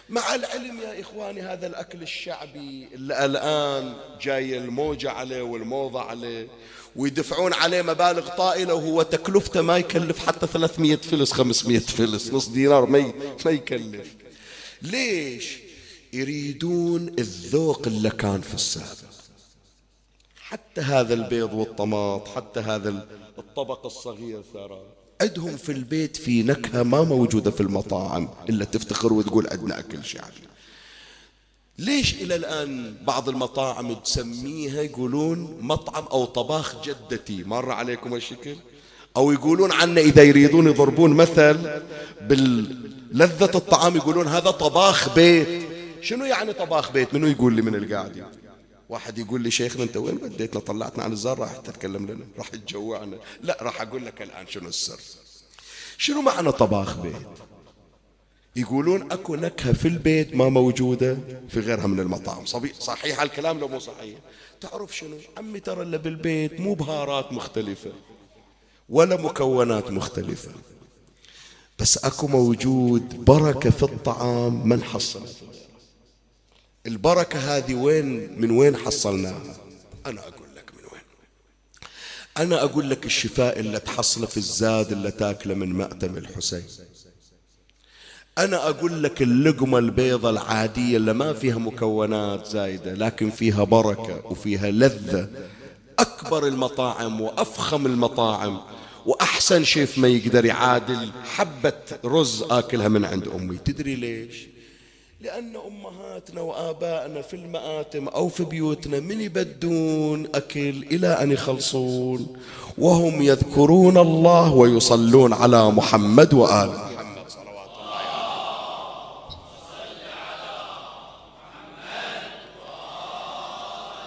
مع العلم يا إخواني هذا الأكل الشعبي اللي الآن جاي الموجة عليه والموضة عليه ويدفعون عليه مبالغ طائلة وهو تكلفته ما يكلف حتى 300 فلس 500 فلس نص دينار ما ما يكلف. ليش؟ يريدون الذوق اللي كان في السابق. حتى هذا البيض والطماط حتى هذا الطبق الصغير ترى. عندهم في البيت في نكهة ما موجودة في المطاعم إلا تفتخر وتقول عندنا أكل شعبي. ليش إلى الآن بعض المطاعم تسميها يقولون مطعم أو طباخ جدتي؟ مر عليكم الشكل أو يقولون عنا إذا يريدون يضربون مثل باللذة الطعام يقولون هذا طباخ بيت. شنو يعني طباخ بيت؟ منو يقول لي من القاعدين واحد يقول لي شيخنا أنت وين وديتنا؟ طلعتنا عن الزار راح تتكلم لنا راح تجوعنا لا راح أقول لك الآن شنو السر. شنو معنى طباخ بيت؟ يقولون أكو نكهة في البيت ما موجودة في غيرها من المطاعم. صحيح الكلام لو مو صحيح؟ تعرف شنو؟ عمي ترى اللي بالبيت مو بهارات مختلفة ولا مكونات مختلفة بس أكو موجود بركة في الطعام ما نحصلها البركة هذه وين؟ من وين حصلناها؟ أنا أقول لك من وين. أنا أقول لك الشفاء اللي تحصله في الزاد اللي تاكله من مأتم الحسين. أنا أقول لك اللقمة البيضة العادية اللي ما فيها مكونات زايدة لكن فيها بركة وفيها لذة. أكبر المطاعم وأفخم المطاعم وأحسن شيف ما يقدر يعادل حبة رز آكلها من عند أمي. تدري ليش؟ لأن أمهاتنا وآبائنا في المآتم أو في بيوتنا من يبدون أكل إلى أن يخلصون. وهم يذكرون الله ويصلون على محمد وآل محمد صلوات الله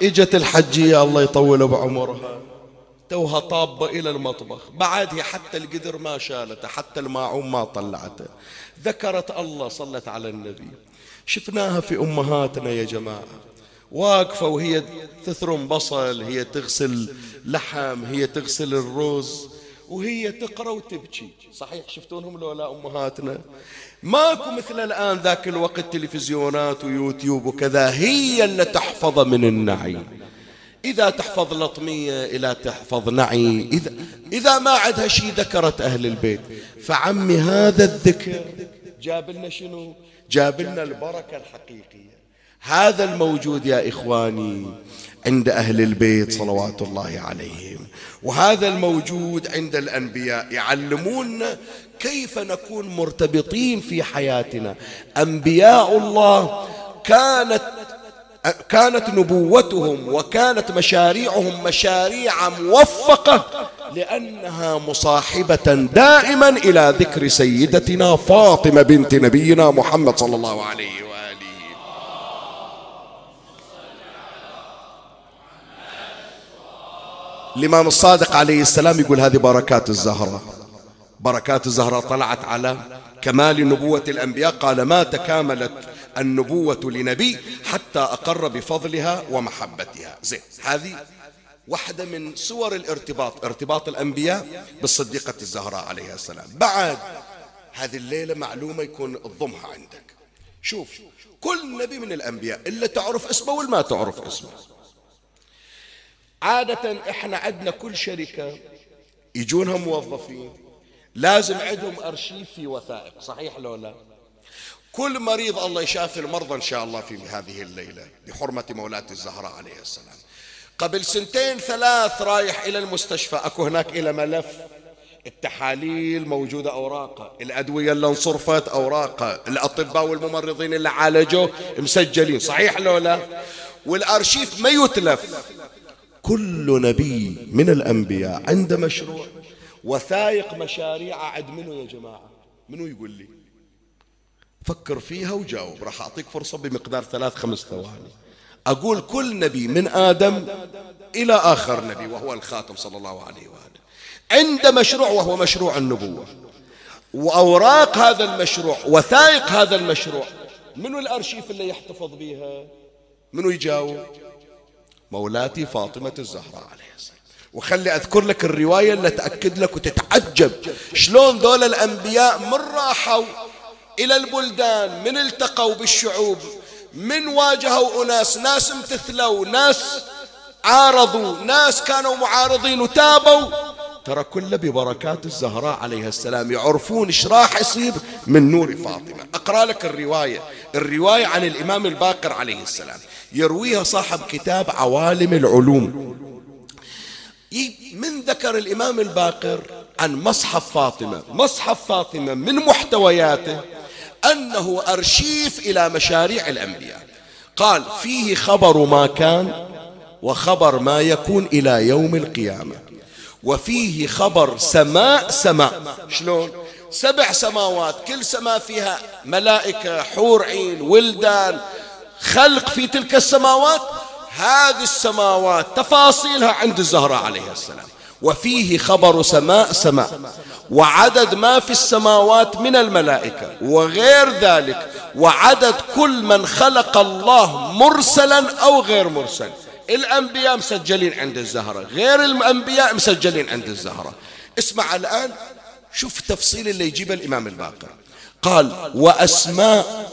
اجت الحجية الله يطول بعمرها. توها طابة إلى المطبخ. بعد هي حتى القدر ما شالته حتى الماعون ما طلعته. ذكرت الله صلت على النبي. شفناها في أمهاتنا يا جماعة. واقفة وهي تثرم بصل هي تغسل لحم هي تغسل الرز وهي تقرأ وتبكي. صحيح شفتونهم لو لا أمهاتنا؟ ماكو مثل الآن ذاك الوقت تلفزيونات ويوتيوب وكذا هي اللي تحفظ من النعيم إذا تحفظ لطمية إلى تحفظ نعي إذا, إذا ما عندها شيء ذكرت أهل البيت. فعمي هذا الذكر جاب لنا شنو؟ جاب لنا البركة الحقيقية. هذا الموجود يا إخواني عند أهل البيت صلوات الله عليهم. وهذا الموجود عند الأنبياء يعلموننا كيف نكون مرتبطين في حياتنا. أنبياء الله كانت كانت نبوتهم وكانت مشاريعهم مشاريع موفقة لأنها مصاحبة دائما إلى ذكر سيدتنا فاطمة بنت نبينا محمد صلى الله عليه وآله. الإمام الصادق عليه السلام يقول هذه بركات الزهرة. بركات الزهرة طلعت على كمال نبوة الأنبياء. قال ما تكاملت النبوة لنبي حتى أقر بفضلها ومحبتها. زين هذه واحدة من صور الارتباط ارتباط الأنبياء بالصديقة الزهراء عليها السلام. بعد هذه الليلة معلومة يكون الضمها عندك. شوف كل نبي من الأنبياء إلا تعرف اسمه ولا ما تعرف اسمه. عادة إحنا عندنا كل شركة يجونها موظفين لازم عندهم أرشيف في وثائق صحيح لو لا؟ كل مريض الله يشافي المرضى إن شاء الله في هذه الليلة بحرمة مولاة الزهراء عليه السلام. قبل سنتين ثلاث رايح إلى المستشفى أكو هناك إلى ملف. التحاليل موجودة أوراقها الأدوية اللي انصرفت أوراقها الأطباء والممرضين اللي عالجوه مسجلين صحيح لو لا؟ والأرشيف ما يتلف. كل نبي من الأنبياء عنده مشروع وثائق مشاريع عد منه يا جماعة. منو يقول لي؟ فكر فيها وجاوب. راح أعطيك فرصة بمقدار ثلاث خمس ثواني. أقول كل نبي من آدم إلى آخر نبي وهو الخاتم صلى الله عليه وآله. عنده مشروع وهو مشروع النبوة. وأوراق هذا المشروع وثائق هذا المشروع منو الأرشيف اللي يحتفظ بها منو يجاوب؟ مولاتي فاطمة الزهراء عليه السلام. وخلي أذكر لك الرواية اللي تأكد لك وتتعجب. شلون ذول الأنبياء من راحوا إلى البلدان من التقوا بالشعوب من واجهوا أناس ناس امتثلوا ناس عارضوا ناس كانوا معارضين وتابوا. ترى كله ببركات الزهراء عليها السلام يعرفون إيش راح يصير من نور فاطمة. أقرأ لك الرواية الرواية عن الإمام الباقر عليه السلام. يرويها صاحب كتاب عوالم العلوم. من ذكر الإمام الباقر عن مصحف فاطمة. مصحف فاطمة من محتوياته أنه أرشيف إلى مشاريع الأنبياء. قال فيه خبر ما كان وخبر ما يكون إلى يوم القيامة. وفيه خبر سماء سماء. شلون؟ سبع سماوات كل سماء فيها ملائكة حور عين ولدان خلق في تلك السماوات. هذه السماوات تفاصيلها عند الزهراء عليه السلام. وفيه خبر سماء سماء. وعدد ما في السماوات من الملائكة. وغير ذلك وعدد كل من خلق الله مرسلا أو غير مرسل. الأنبياء مسجلين عند الزهرة. غير الأنبياء مسجلين عند الزهرة. اسمع الآن شوف التفصيل اللي يجيبه الإمام الباقر. قال وأسماء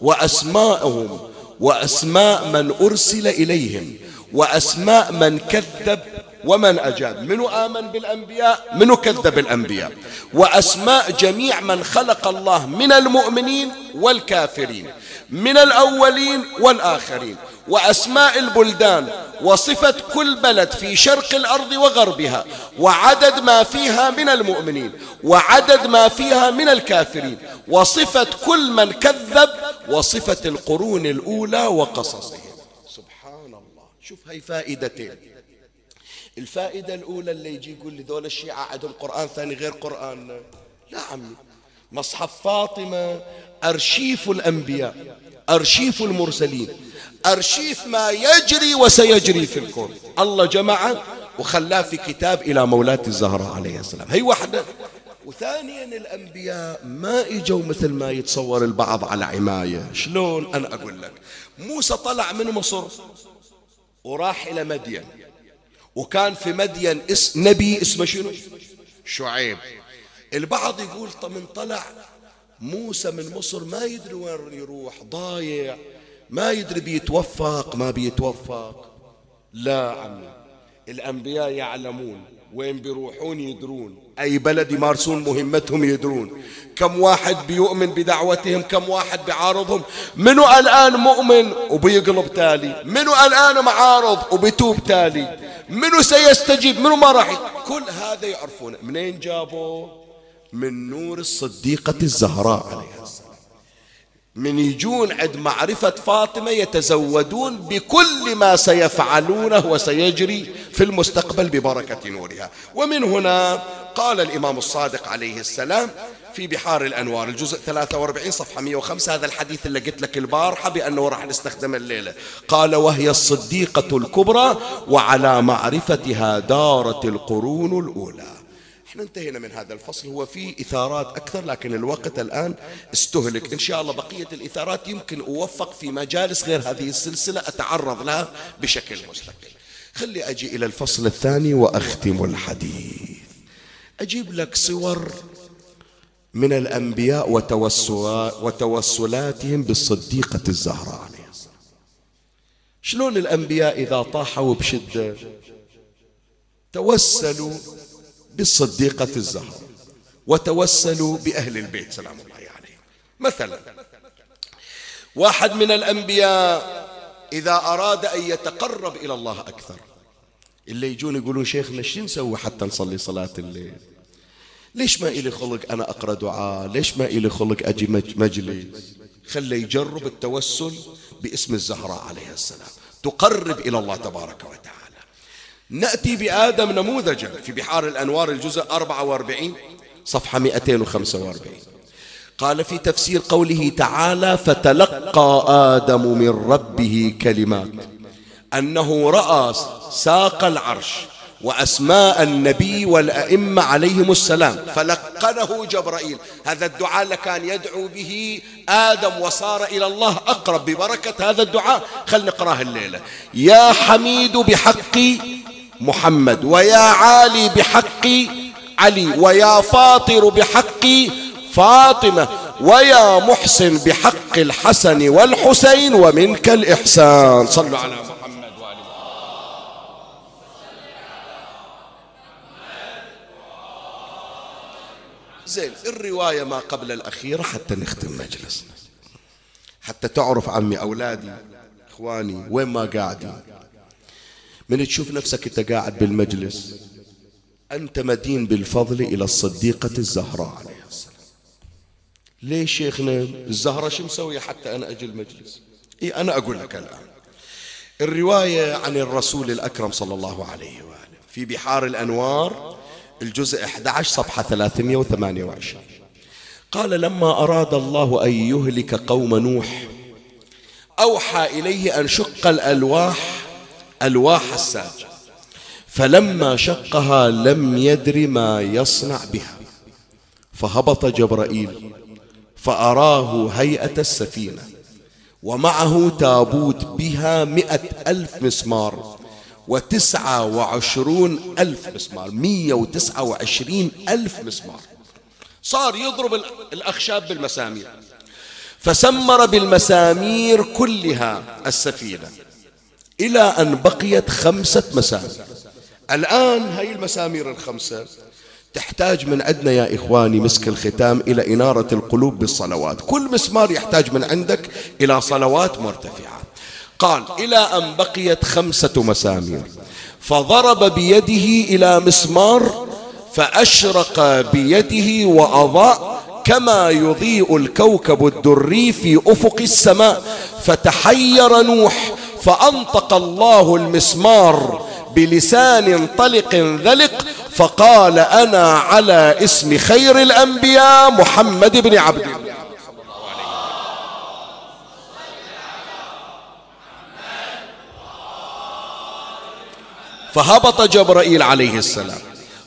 وأسماءهم وأسماء من أرسل إليهم وأسماء من كذب ومن أجاب. منو آمن بالأنبياء؟ منو كذب الأنبياء؟ وأسماء جميع من خلق الله من المؤمنين والكافرين من الأولين والآخرين. وأسماء البلدان وصفة كل بلد في شرق الأرض وغربها وعدد ما فيها من المؤمنين وعدد ما فيها من الكافرين. وصفة كل من كذب وصفة القرون الأولى وقصصهم شوف هاي فائدتين. الفائدة الأولى اللي يجي يقول لي ذول الشيعة عندهم قرآن ثاني غير قرآن. لا عمي. مصحف فاطمة أرشيف الأنبياء أرشيف المرسلين أرشيف ما يجري وسيجري في الكون. الله جمعه وخلاه في كتاب إلى مولاة الزهراء عليه السلام. هي واحدة. وثانيا الأنبياء ما إجوا مثل ما يتصور البعض على عماية. شلون أنا أقول لك؟ موسى طلع من مصر. وراح إلى مدين. وكان في مدين اس نبي اسمه شنو؟ شعيب. البعض يقول من طلع موسى من مصر ما يدري وين يروح ضايع. ما يدري بيتوفق ما بيتوفق. لا عمي الأنبياء يعلمون وين بيروحون يدرون. أي بلد يمارسون مهمتهم يدرون. كم واحد بيؤمن بدعوتهم كم واحد بيعارضهم منو الآن مؤمن وبيقلب تالي؟ منو الآن معارض وبيتوب تالي؟ منو سيستجيب؟ منو ما راح كل هذا يعرفون منين جابوا؟ من نور الصديقة الزهراء عليها. من يجون عند معرفة فاطمة يتزودون بكل ما سيفعلونه وسيجري في المستقبل ببركة نورها. ومن هنا قال الإمام الصادق عليه السلام في بحار الأنوار الجزء 43 صفحة 105 هذا الحديث اللي قلت لك البارحة بأنه راح نستخدمه الليلة. قال وهي الصديقة الكبرى وعلى معرفتها دارت القرون الأولى. إحنا انتهينا من هذا الفصل هو فيه إثارات أكثر لكن الوقت الآن استهلك. إن شاء الله بقية الإثارات يمكن أوفق في مجالس غير هذه السلسلة أتعرض لها بشكل مستقل. خلي أجي إلى الفصل الثاني وأختم الحديث. أجيب لك صور من الأنبياء وتوسلاتهم بالصديقة الزهراء شلون الأنبياء إذا طاحوا بشدة توسلوا بالصديقة الزهراء وتوسلوا بأهل البيت سلام الله عليهم. مثلا واحد من الأنبياء إذا أراد أن يتقرب إلى الله أكثر اللي يجون يقولون شيخنا شو نسوي حتى نصلي صلاة الليل؟ ليش ما إلي خلق أنا أقرأ دعاء؟ ليش ما إلي خلق أجي مجلس؟ خلي يجرب التوسل باسم الزهراء عليه السلام. تقرب إلى الله تبارك وتعالى. نأتي بآدم نموذجا في بحار الأنوار الجزء 44 صفحة 245 قال في تفسير قوله تعالى فتلقى آدم من ربه كلمات أنه رأى ساق العرش وأسماء النبي والأئمة عليهم السلام فلقنه جبرائيل. هذا الدعاء لكان يدعو به آدم وصار إلى الله أقرب ببركة هذا الدعاء. خل نقراه الليلة. يا حميد بحق محمد. ويا عالي بحق علي ويا فاطر بحق فاطمة ويا محسن بحق الحسن والحسين ومنك الإحسان. صلوا على محمد وآل زين الرواية ما قبل الأخيرة حتى نختم مجلسنا. حتى تعرف عمي أولادي إخواني وين ما قاعدين. من تشوف نفسك أنت قاعد بالمجلس. أنت مدين بالفضل إلى الصديقة الزهراء عليها السلام. ليش شيخنا؟ الزهرة شو مسوية حتى أنا أجي المجلس؟ إيه أنا أقول لك الآن. الرواية عن الرسول الأكرم صلى الله عليه وآله. في بحار الأنوار الجزء 11 صفحة 328 قال لما أراد الله أن يهلك قوم نوح أوحى إليه أن شق الألواح ألواح الساج فلما شقها لم يدر ما يصنع بها. فهبط جبرائيل فأراه هيئة السفينة ومعه تابوت بها مئة ألف مسمار وتسعة وعشرون ألف مسمار مية وتسعة وعشرين ألف مسمار. صار يضرب الأخشاب بالمسامير. فسمر بالمسامير كلها السفينة. إلى أن بقيت خمسة مسامير الآن هاي المسامير الخمسة تحتاج من عندنا يا إخواني مسك الختام إلى إنارة القلوب بالصلوات. كل مسمار يحتاج من عندك إلى صلوات مرتفعة. قال إلى أن بقيت خمسة مسامير فضرب بيده إلى مسمار فأشرق بيده وأضاء كما يضيء الكوكب الدري في أفق السماء. فتحير نوح فأنطق الله المسمار بلسان طلق ذلق فقال أنا على اسم خير الأنبياء محمد بن عبد فهبط جبرائيل عليه السلام.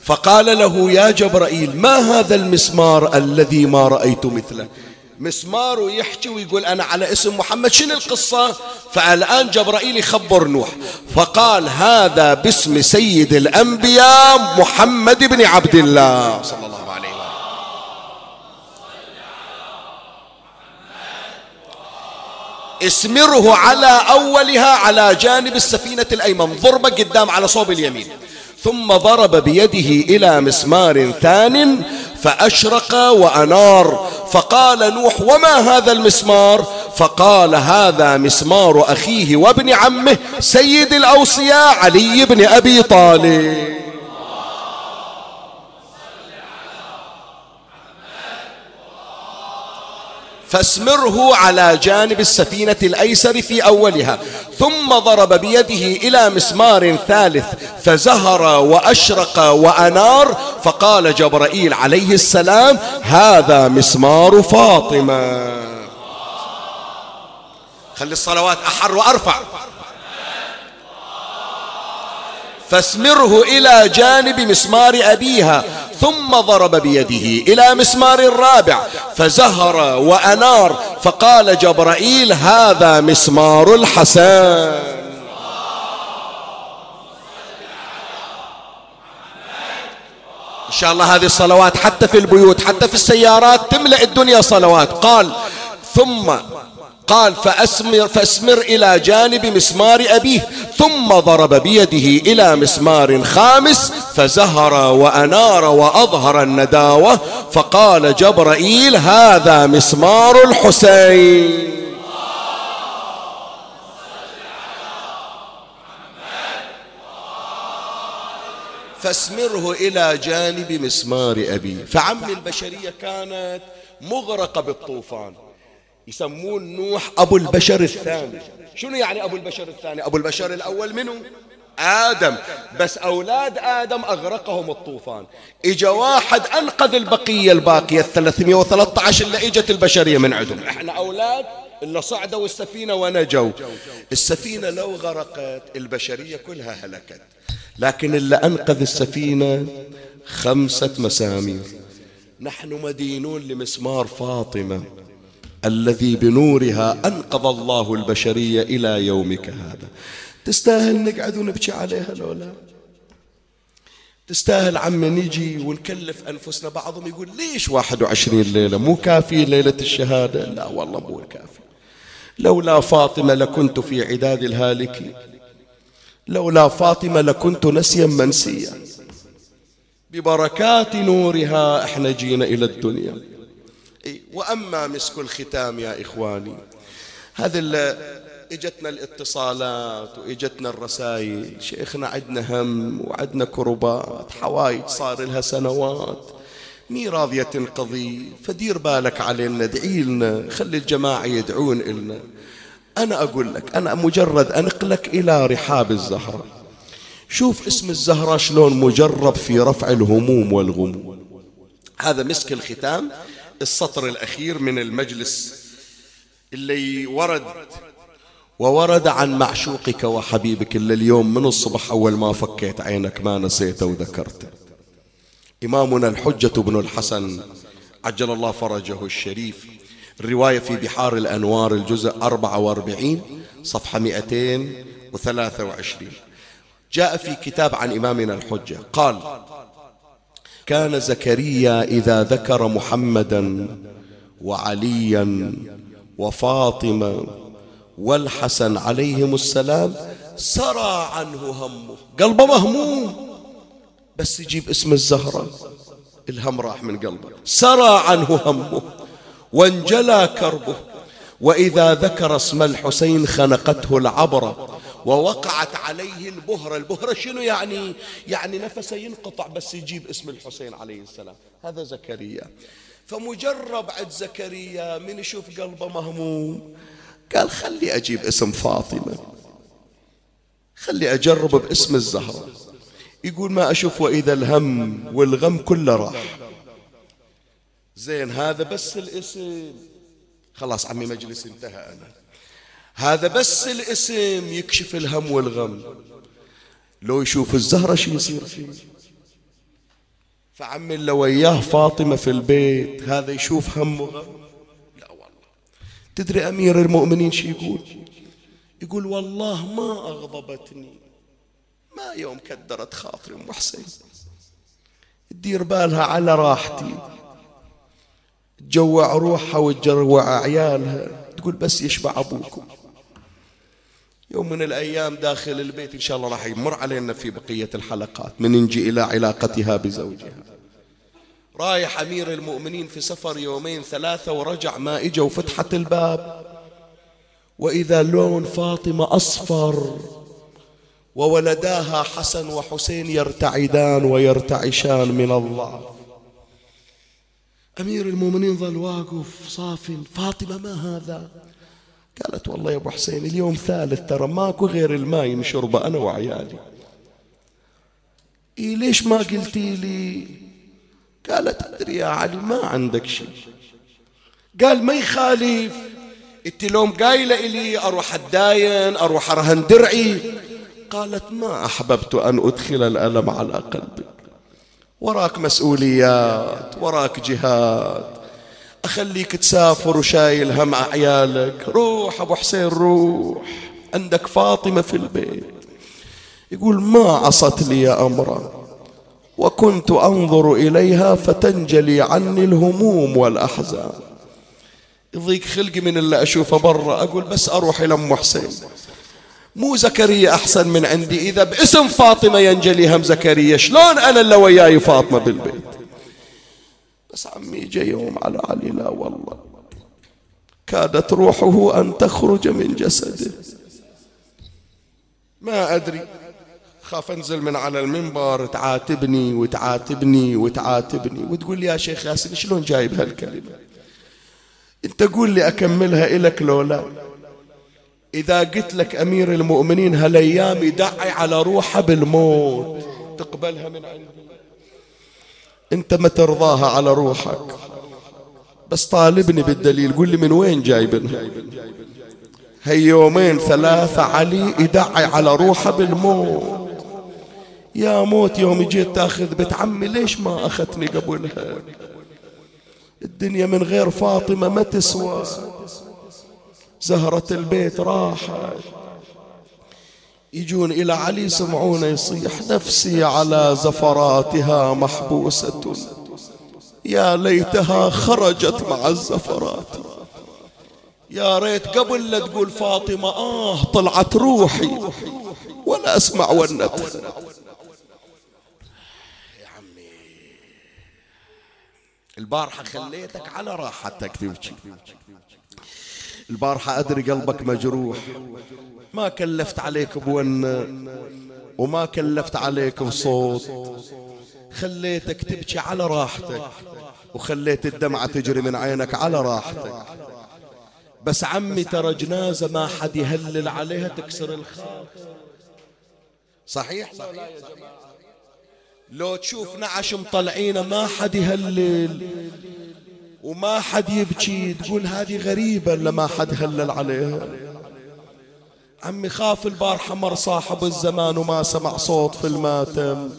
فقال له يا جبرائيل ما هذا المسمار الذي ما رأيت مثله؟ مسمار ويحكي ويقول أنا على اسم محمد شنو القصة؟ فالآن جبرائيل يخبر نوح فقال هذا باسم سيد الأنبياء محمد بن عبد الله. صلى الله عليه وسلم. اسمره على أولها على جانب السفينة الأيمن ضربة قدام على صوب اليمين. ثم ضرب بيده إلى مسمار ثان فأشرق وأنار. فقال نوح وما هذا المسمار؟ فقال هذا مسمار أخيه وابن عمه سيد الأوصياء علي بن أبي طالب. فاسمره على جانب السفينة الأيسر في أولها ثم ضرب بيده إلى مسمار ثالث فزهر وأشرق وأنار فقال جبرائيل عليه السلام هذا مسمار فاطمة. خلي الصلوات أحر وأرفع. فاسمره إلى جانب مسمار أبيها ثم ضرب بيده إلى مسمار الرابع فزهر وأنار فقال جبرائيل هذا مسمار الحسن. إن شاء الله هذه الصلوات حتى في البيوت حتى في السيارات تملأ الدنيا صلوات. قال ثم قال فأسمر, فأسمر إلى جانب مسمار أبيه ثم ضرب بيده إلى مسمار خامس فزهر وأنار وأظهر النداوة فقال جبرائيل هذا مسمار الحسين. فاسمره إلى جانب مسمار أبيه فعم البشرية كانت مغرقة بالطوفان. يسمون نوح أبو البشر الثاني. شنو يعني أبو البشر الثاني؟ أبو البشر الأول منه آدم. بس أولاد آدم أغرقهم الطوفان. إجا واحد أنقذ البقية الباقية الثلاثمية وثلاثة عشر اللي إجت البشرية من عندهم. إحنا أولاد اللي صعدوا السفينة ونجوا. السفينة لو غرقت البشرية كلها هلكت. لكن اللي أنقذ السفينة خمسة مسامير. نحن مدينون لمسمار فاطمة. الذي بنورها أنقذ الله البشرية إلى يومك هذا. تستاهل نقعد ونبكي عليها لولا تستاهل عم نجي ونكلف أنفسنا بعضهم يقول ليش واحد وعشرين ليلة؟ مو كافي ليلة الشهادة؟ لا والله مو كافي. لولا فاطمة لكنت في عداد الهالكين. لولا فاطمة لكنت نسيا منسيا. ببركات نورها إحنا جينا إلى الدنيا. وأما مسك الختام يا إخواني هذا إجتنا الاتصالات وإجتنا الرسائل شيخنا عدنا هم وعدنا كربات حوايج صار لها سنوات. مي راضية تنقضي فدير بالك علينا ادعي لنا خلي الجماعة يدعون إلنا. أنا أقول لك أنا مجرد أنقلك إلى رحاب الزهرة. شوف اسم الزهرة شلون مجرب في رفع الهموم والغموم. هذا مسك الختام السطر الأخير من المجلس اللي ورد وورد عن معشوقك وحبيبك إلا اليوم من الصبح أول ما فكيت عينك ما نسيته وذكرته إمامنا الحجة بن الحسن عجل الله فرجه الشريف. الرواية في بحار الأنوار الجزء 44 صفحة 223 جاء في كتاب عن إمامنا الحجة قال كان زكريا إذا ذكر محمدا وعليا وفاطمة والحسن عليهم السلام سرى عنه همه. قلبه مهموم. بس يجيب اسم الزهرة. الهم راح من قلبه. سرى عنه همه. وانجلى كربه. وإذا ذكر اسم الحسين خنقته العبرة. ووقعت عليه البهرة البهرة شنو يعني؟ يعني نفسه ينقطع بس يجيب اسم الحسين عليه السلام. هذا زكريا. فمجرب عند زكريا من يشوف قلبه مهموم. قال خلي أجيب اسم فاطمة. خلي أجرب باسم الزهرة. يقول ما أشوف وإذا الهم والغم كله راح. زين هذا بس الاسم. خلاص عمي مجلس انتهى أنا. هذا بس الاسم يكشف الهم والغم. لو يشوف الزهرة شو يصير؟ فيه فعمي اللي وياه فاطمة في البيت هذا يشوف هم وغم. لا والله. تدري أمير المؤمنين شو يقول؟ يقول والله ما أغضبتني. ما يوم كدرت خاطري أم حسين. تدير بالها على راحتي. تجوع روحها وتجوع عيالها تقول بس يشبع أبوكم. يوم من الأيام داخل البيت إن شاء الله راح يمر علينا في بقية الحلقات من نجي إلى علاقتها بزوجها. رايح أمير المؤمنين في سفر يومين ثلاثة ورجع ما إجا وفتحت الباب. وإذا لون فاطمة أصفر وولداها حسن وحسين يرتعدان ويرتعشان من الله. أمير المؤمنين ظل واقف صاف. فاطمة ما هذا؟ قالت والله يا أبو حسين اليوم ثالث ترى ماكو غير الماء نشربه أنا وعيالي. إيه ليش ما قلتي لي؟ قالت أدري يا علي ما عندك شيء قال ما يخالف. إنت لوم قايلة إلي أروح أتداين أروح أرهن درعي. قالت ما أحببت أن أدخل الألم على قلبك. وراك مسؤوليات وراك جهاد. أخليك تسافر وشايل هم عيالك. روح أبو حسين روح. عندك فاطمة في البيت. يقول ما عصت لي أمرا. وكنت أنظر إليها فتنجلي عني الهموم والأحزان. يضيق خلقي من اللي أشوفه برا. أقول بس أروح إلى أم حسين. مو زكريا أحسن من عندي. إذا باسم فاطمة ينجلي هم زكريا. شلون أنا اللي وياي فاطمة بالبيت؟ بس عمي جاء يوم على علي لا والله. كادت روحه أن تخرج من جسده. ما أدري. خاف أنزل من على المنبر تعاتبني وتعاتبني وتعاتبني. وتقول لي يا شيخ ياسين شلون جايب هالكلمة؟ أنت قول لي أكملها إلك لو لا. إذا قلت لك أمير المؤمنين هالأيام يدعي على روحه بالموت. تقبلها من عندي. أنت ما ترضاها على روحك. بس طالبني بالدليل قول لي من وين جايبنها؟ هي يومين ثلاثة علي يدعي على روحه بالموت. يا موت يوم جيت تاخذ بنت عمي ليش ما أخذتني قبلها؟ الدنيا من غير فاطمة ما تسوى. زهرة البيت راحت. يجون إلى علي يسمعونه يصيح نفسي على زفراتها محبوسة. يا ليتها خرجت مع الزفرات. يا ريت قبل لا تقول فاطمة آه طلعت روحي. ولا أسمع ونتها يا عمي البارحة خليتك على راحتك تبكي البارحة أدري قلبك مجروح. ما كلفت عليك بون وما كلفت عليك بصوت. خليتك تبكي على راحتك وخليت الدمعة تجري من عينك على راحتك. بس عمي ترى جنازة ما حد يهلل عليها تكسر الخاف صحيح؟ صحيح لو تشوف نعش مطلعينه ما حد يهلل. وما حد يبكي تقول هذه غريبة إلا ما حد هلل عليها. عمي خاف البارحة مر صاحب الزمان وما سمع صوت في الماتم.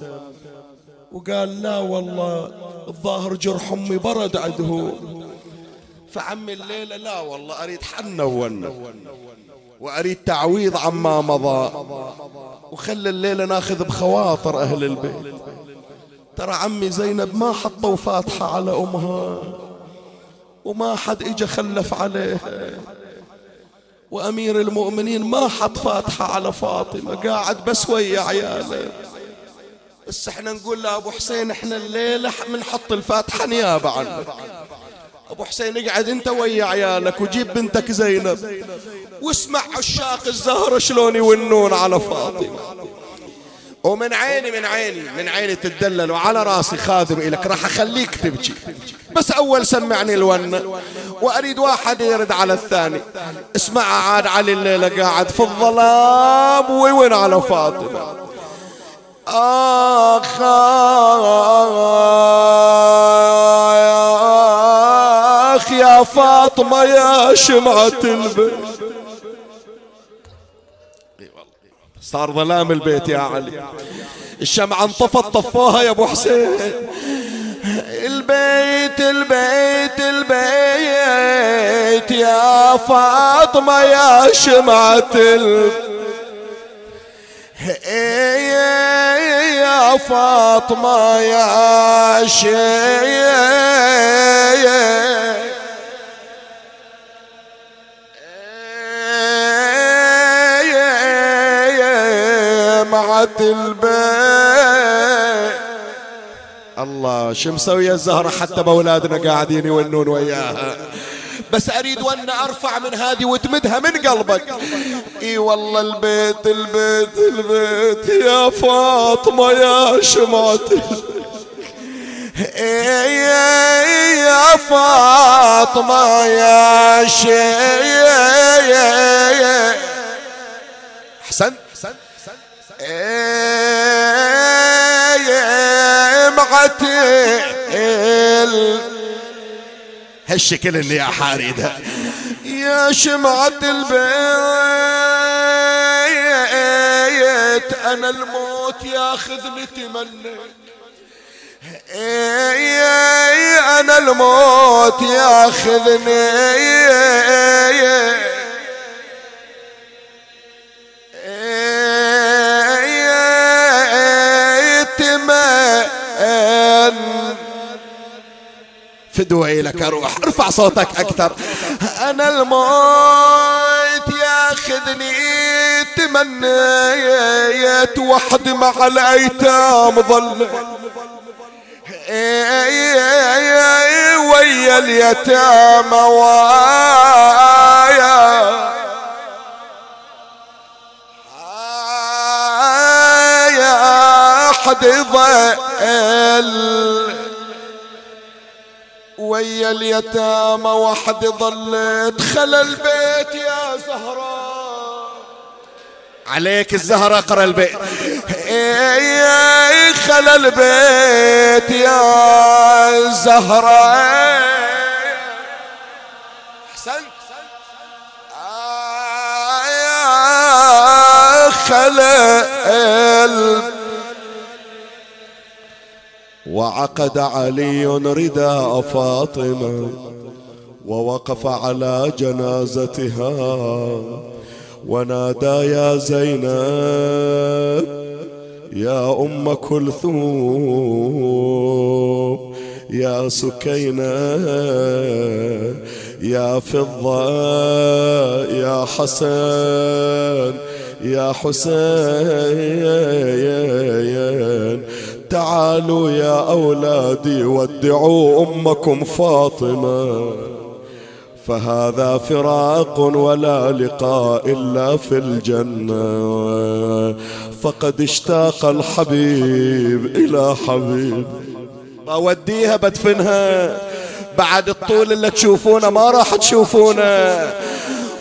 وقال لا والله الظاهر جرح أمي برد عده. فعمي الليلة لا والله أريد حنة وونة وأريد تعويض عما مضى. وخلي الليلة ناخذ بخواطر أهل البيت. ترى عمي زينب ما حطوا فاتحة على أمها. وما حد اجى خلف عليه. وأمير المؤمنين ما حط فاتحة على فاطمة قاعد بس ويا عياله. بس إحنا نقول لابو حسين إحنا الليلة بنحط الفاتحة نيابة عنك أبو حسين اقعد أنت ويا عيالك وجيب بنتك زينب. واسمع عشاق الزهر شلون يونون على فاطمة. ومن عيني من عيني من عيني تدلل وعلى راسي خادم إلك. راح أخليك تبكي. بس أول سمعني الونة وأريد واحد يرد على الثاني. اسمع عاد علي الليلة قاعد في الظلام. وين على فاطمة؟ آخ يا فاطمة يا شمعة البيت صار ظلام البيت يا علي. الشمعة انطفت طفوها يا أبو حسين. البيت البيت البيت يا فاطمة يا شمعة البيت يا فاطمة يا شيخ شمعة البيت. الله شو مسوية الزهرة حتى بأولادنا قاعدين يونون وياها. بس أريد وان أرفع من هذه وتمدها من قلبك. إي والله البيت البيت البيت. يا فاطمة يا شمعة. يا فاطمة يا شي احسن معتل هالشكل اللي يا حارده يا شمعة البيت أنا الموت ياخذني تمنى أنا الموت ياخذني فدوي لك أروح ارفع صوتك أكثر. أنا الموت ياخذني تمنيت وحدي مع الأيتام ظل. ويا اليتامى وايا. يا حد ظل. ويا اليتامى وحد ظلت خلى البيت يا زهراء عليك الزهرة اقرا البيت. خلى البيت يا زهراء أحسنت. يا خلى البيت. وعقد علي رداء فاطمة ووقف على جنازتها. ونادى يا زينب يا أم كلثوم يا سكينة يا فضة يا حسن يا حسين. تعالوا يا أولادي ودعوا أمكم فاطمة. فهذا فراق ولا لقاء إلا في الجنة. فقد اشتاق الحبيب إلى حبيب. بوديها بدفنها. بعد الطول اللي تشوفونه ما راح تشوفونه.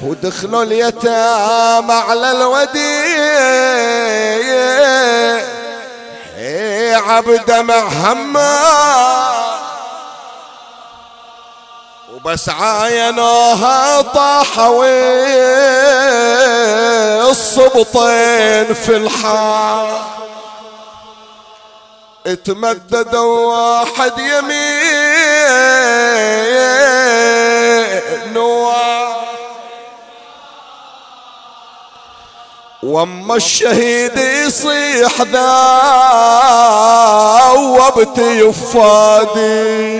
ودخلوا اليتامى على الوديع. عبد محمد. وبس عاينوها طاحوا الصبطين في الحار اتمددوا واحد يمين. وأما الشهيد يصيح ذاوبت يفادي.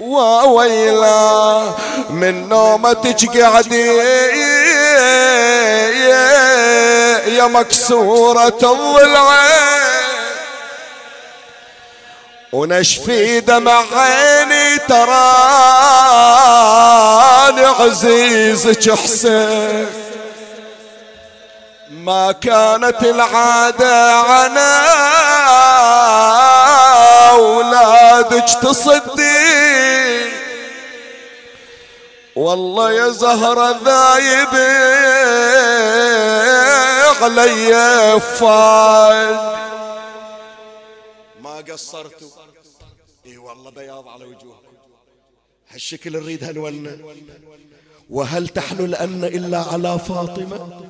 وويلا من نومتك قعدي يا مكسورة الضلعين ونشفي دمع عيني تراني عزيزك حسين. ما كانت العادة عنا. أولادك تصدي والله يا زهرة ذايب علي فاد ما قصرتوا؟ إي والله بياض على وجوهكم. هالشكل نريد هالونة. وهل تحلو الأن إلا على فاطمة؟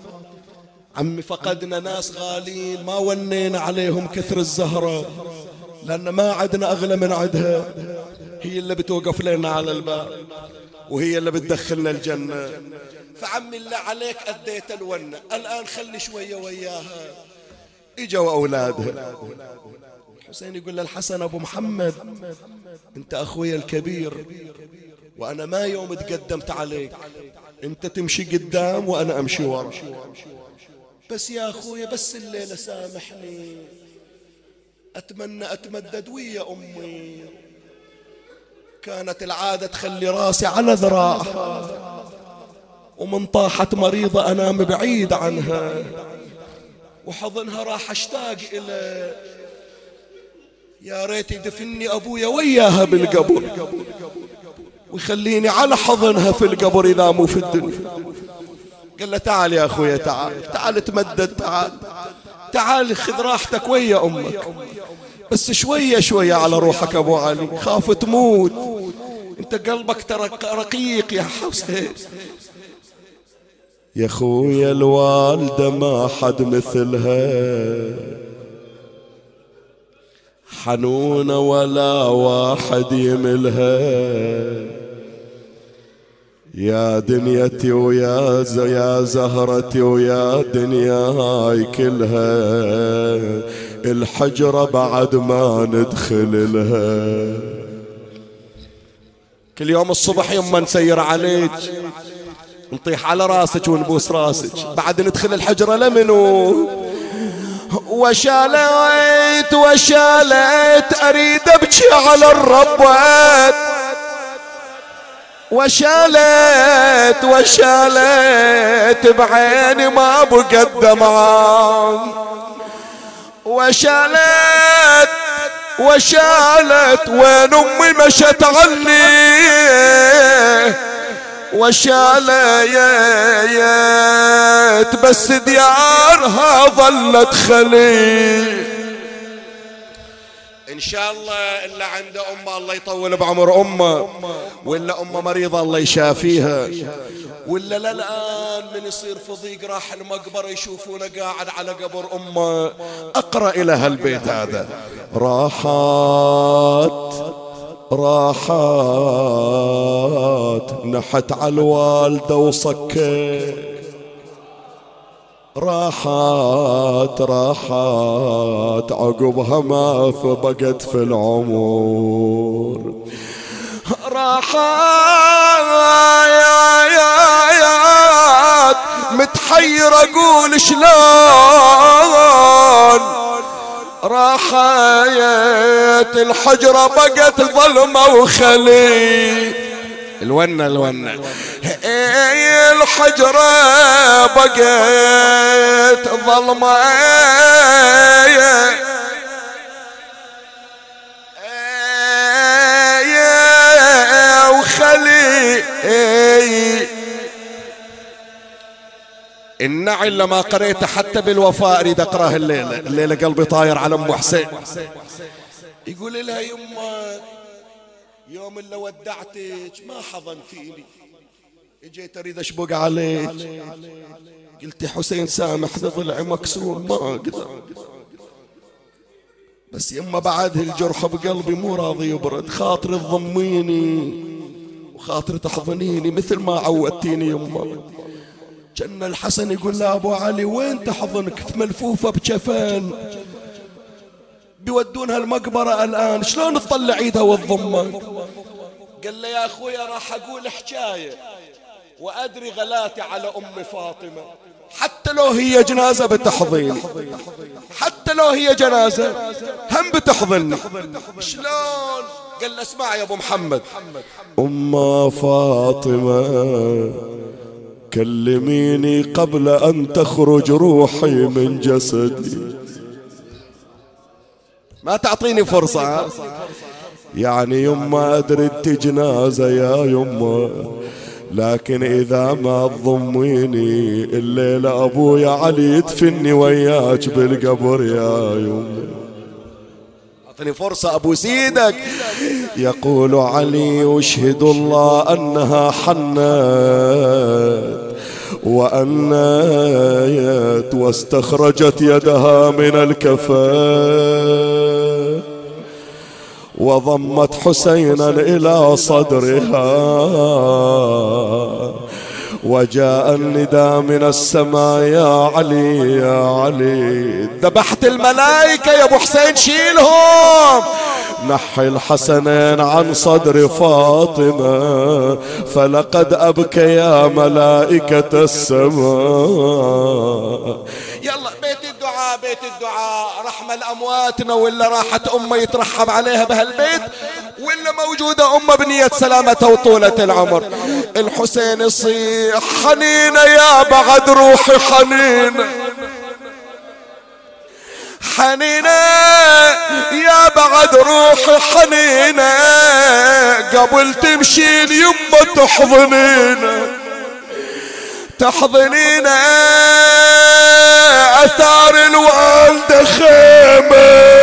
عمي فقدنا ناس غالين ما ونينا عليهم كثر الزهرة لأن ما عدنا أغلى من عدها. هي اللي بتوقف لنا على الباب وهي اللي بتدخلنا الجنة. فعمي اللي عليك أديت الونة الآن خلي شوية وياها. إجوا أولادها حسين يقول للحسن أبو محمد أنت أخوي الكبير وأنا ما يوم تقدمت عليك. أنت تمشي قدام وأنا أمشي ورا. بس يا أخويا بس الليلة سامحني. أتمنى أتمدد ويا أمي. كانت العادة تخلي راسي على ذراعها. ومن طاحت مريضة أنام بعيد عنها. وحضنها راح أشتاق إلى. يا ريت يدفني أبويا وياها بالقبر. ويخليني على حضنها في القبر إذا مو في الدنيا. قال له تعال يا أخويا تعال تعال تمدد تعال. تعال خذ راحتك ويا أمك. بس شوية شوية على روحك أبو علي. خاف تموت. أنت قلبك ترى رقيق يا حسين يا خويا الوالدة ما حد مثلها. حنونة ولا واحد يملها. يا دنيتي ويا يا زهرتي ويا دنياي كلها الحجرة بعد ما ندخل لها. كل يوم الصبح يما نسير عليك نطيح على راسك ونبوس راسك. بعد ندخل الحجرة لمنو؟ وشاليت وشاليت أريد أبكي على الربوت وشاليت وشاليت بعيني ما بقى دمعان وشالت وشالت وين أمي مشت عني وشاليت بس ديارها ظلت خلي. إن شاء الله إلا عنده أمه الله يطول بعمر أمه ولا أمه مريضة الله يشافيها. ولا لا الان من يصير في ضيق راح المقبرة يشوفونه قاعد على قبر أمه. أقرأ إلى هالبيت هذا. راحات راحات نحت على الوالدة وصكت. راحات راحات عقبها ما بقت في العمر. راحات متحير أقول شلون؟ راحات الحجرة بقت ظلمة وخلي. الونة الونة اي الحجرة بقت ظلمة وخلي النعل لما قريته حتى بالوفاء أريد أقرأه الليلة. الليلة قلبي طاير على أم حسين. يقول لها يمه يوم اللي ودعتك ما حضنتيني. اجيت اريد اشبق عليك. قلت حسين سامحني ضلعي مكسور ما أقدر. بس يما بعد الجرح بقلبي مو راضي يبرد خاطري تضميني وخاطري تحضنيني مثل ما عودتيني يما. كان الحسن يقول له ابو علي وين تحضنك؟ ملفوفة بجفان بيودونها المقبرة الآن. شلون تطلع إيدها وتضمك قال له يا أخويا راح أقول حكاية وأدري غلاتي على أم فاطمة. حتى لو هي جنازة بتحضيني. حتى لو هي جنازة هم بتحضني. شلون؟ قال له اسمع يا أبو محمد. أم فاطمة كلميني قبل أن تخرج روحي من جسدي. ما تعطيني فرصة. يعني يما أدري انت جنازة يا يما لكن إذا ما تضميني الليلة أبويا علي يدفني وياك بالقبر يا يما أعطني فرصة أبو سيدك. يقول علي واشهد الله أنها حنت. وأنايت واستخرجت يدها من الكفاء وضمت حسينا إلى صدرها وجاء النداء من السماء يا علي يا علي. ذبحت الملائكة يا أبو حسين شيلهم. نحي الحسنين عن صدر فاطمة فلقد أبكى يا ملائكة السماء. يلا بيت الدعاء بيت الدعاء. رحمة لأمواتنا ولا راحت أمة يترحم عليها بهالبيت ولا موجودة أمة بنية سلامة وطولة العمر. الحسين يصيح حنينة يا بعد روحي حنينة حنينة يا بعد روحي حنينة قبل تمشين يمه تحضنينا تحضنينا آثار الوالدة خيمة.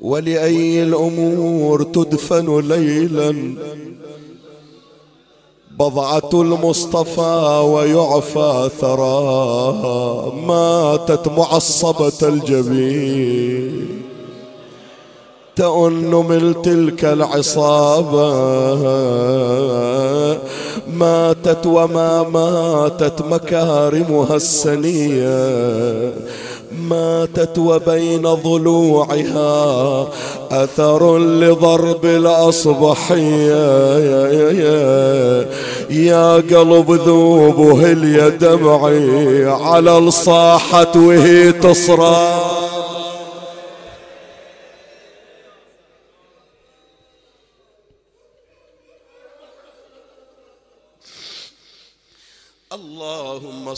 ولأي الأمور تدفن ليلا بضعة المصطفى ويعفى ثراها ماتت معصبة الجبين. تؤن من تلك العصابة. ماتت وما ماتت مكارمها السنية. ماتت وبين ضلوعها أثر لضرب الأصبحية. يا, قلب ذوب هل دمعي على الصاحة وهي تصرخ.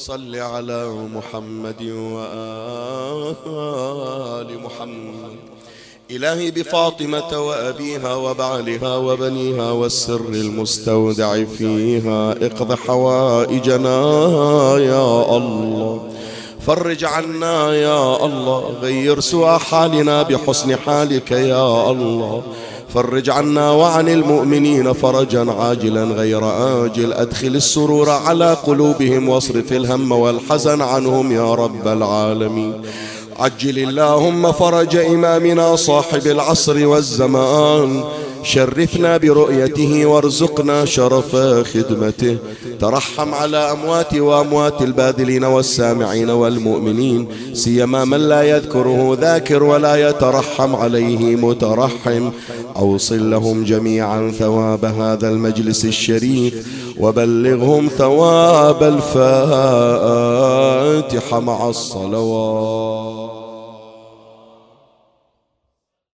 اللهم صل على محمد وآل محمد. إلهي بفاطمة وأبيها وبعلها وبنيها والسر المستودع فيها اقض حوائجنا يا الله. فرج عنا يا الله غير سوى حالنا بحسن حالك يا الله. فرج عنا وعن المؤمنين فرجا عاجلا غير آجل. أدخل السرور على قلوبهم واصرف الهم والحزن عنهم يا رب العالمين. عجل اللهم فرج إمامنا صاحب العصر والزمان. شرفنا برؤيته وارزقنا شرف خدمته. ترحم على أموات وأموات الباذلين والسامعين والمؤمنين. سيما من لا يذكره ذاكر ولا يترحم عليه مترحم. أوصل لهم جميعا ثواب هذا المجلس الشريف. وبلغهم ثواب الفاتحة مع الصلوات.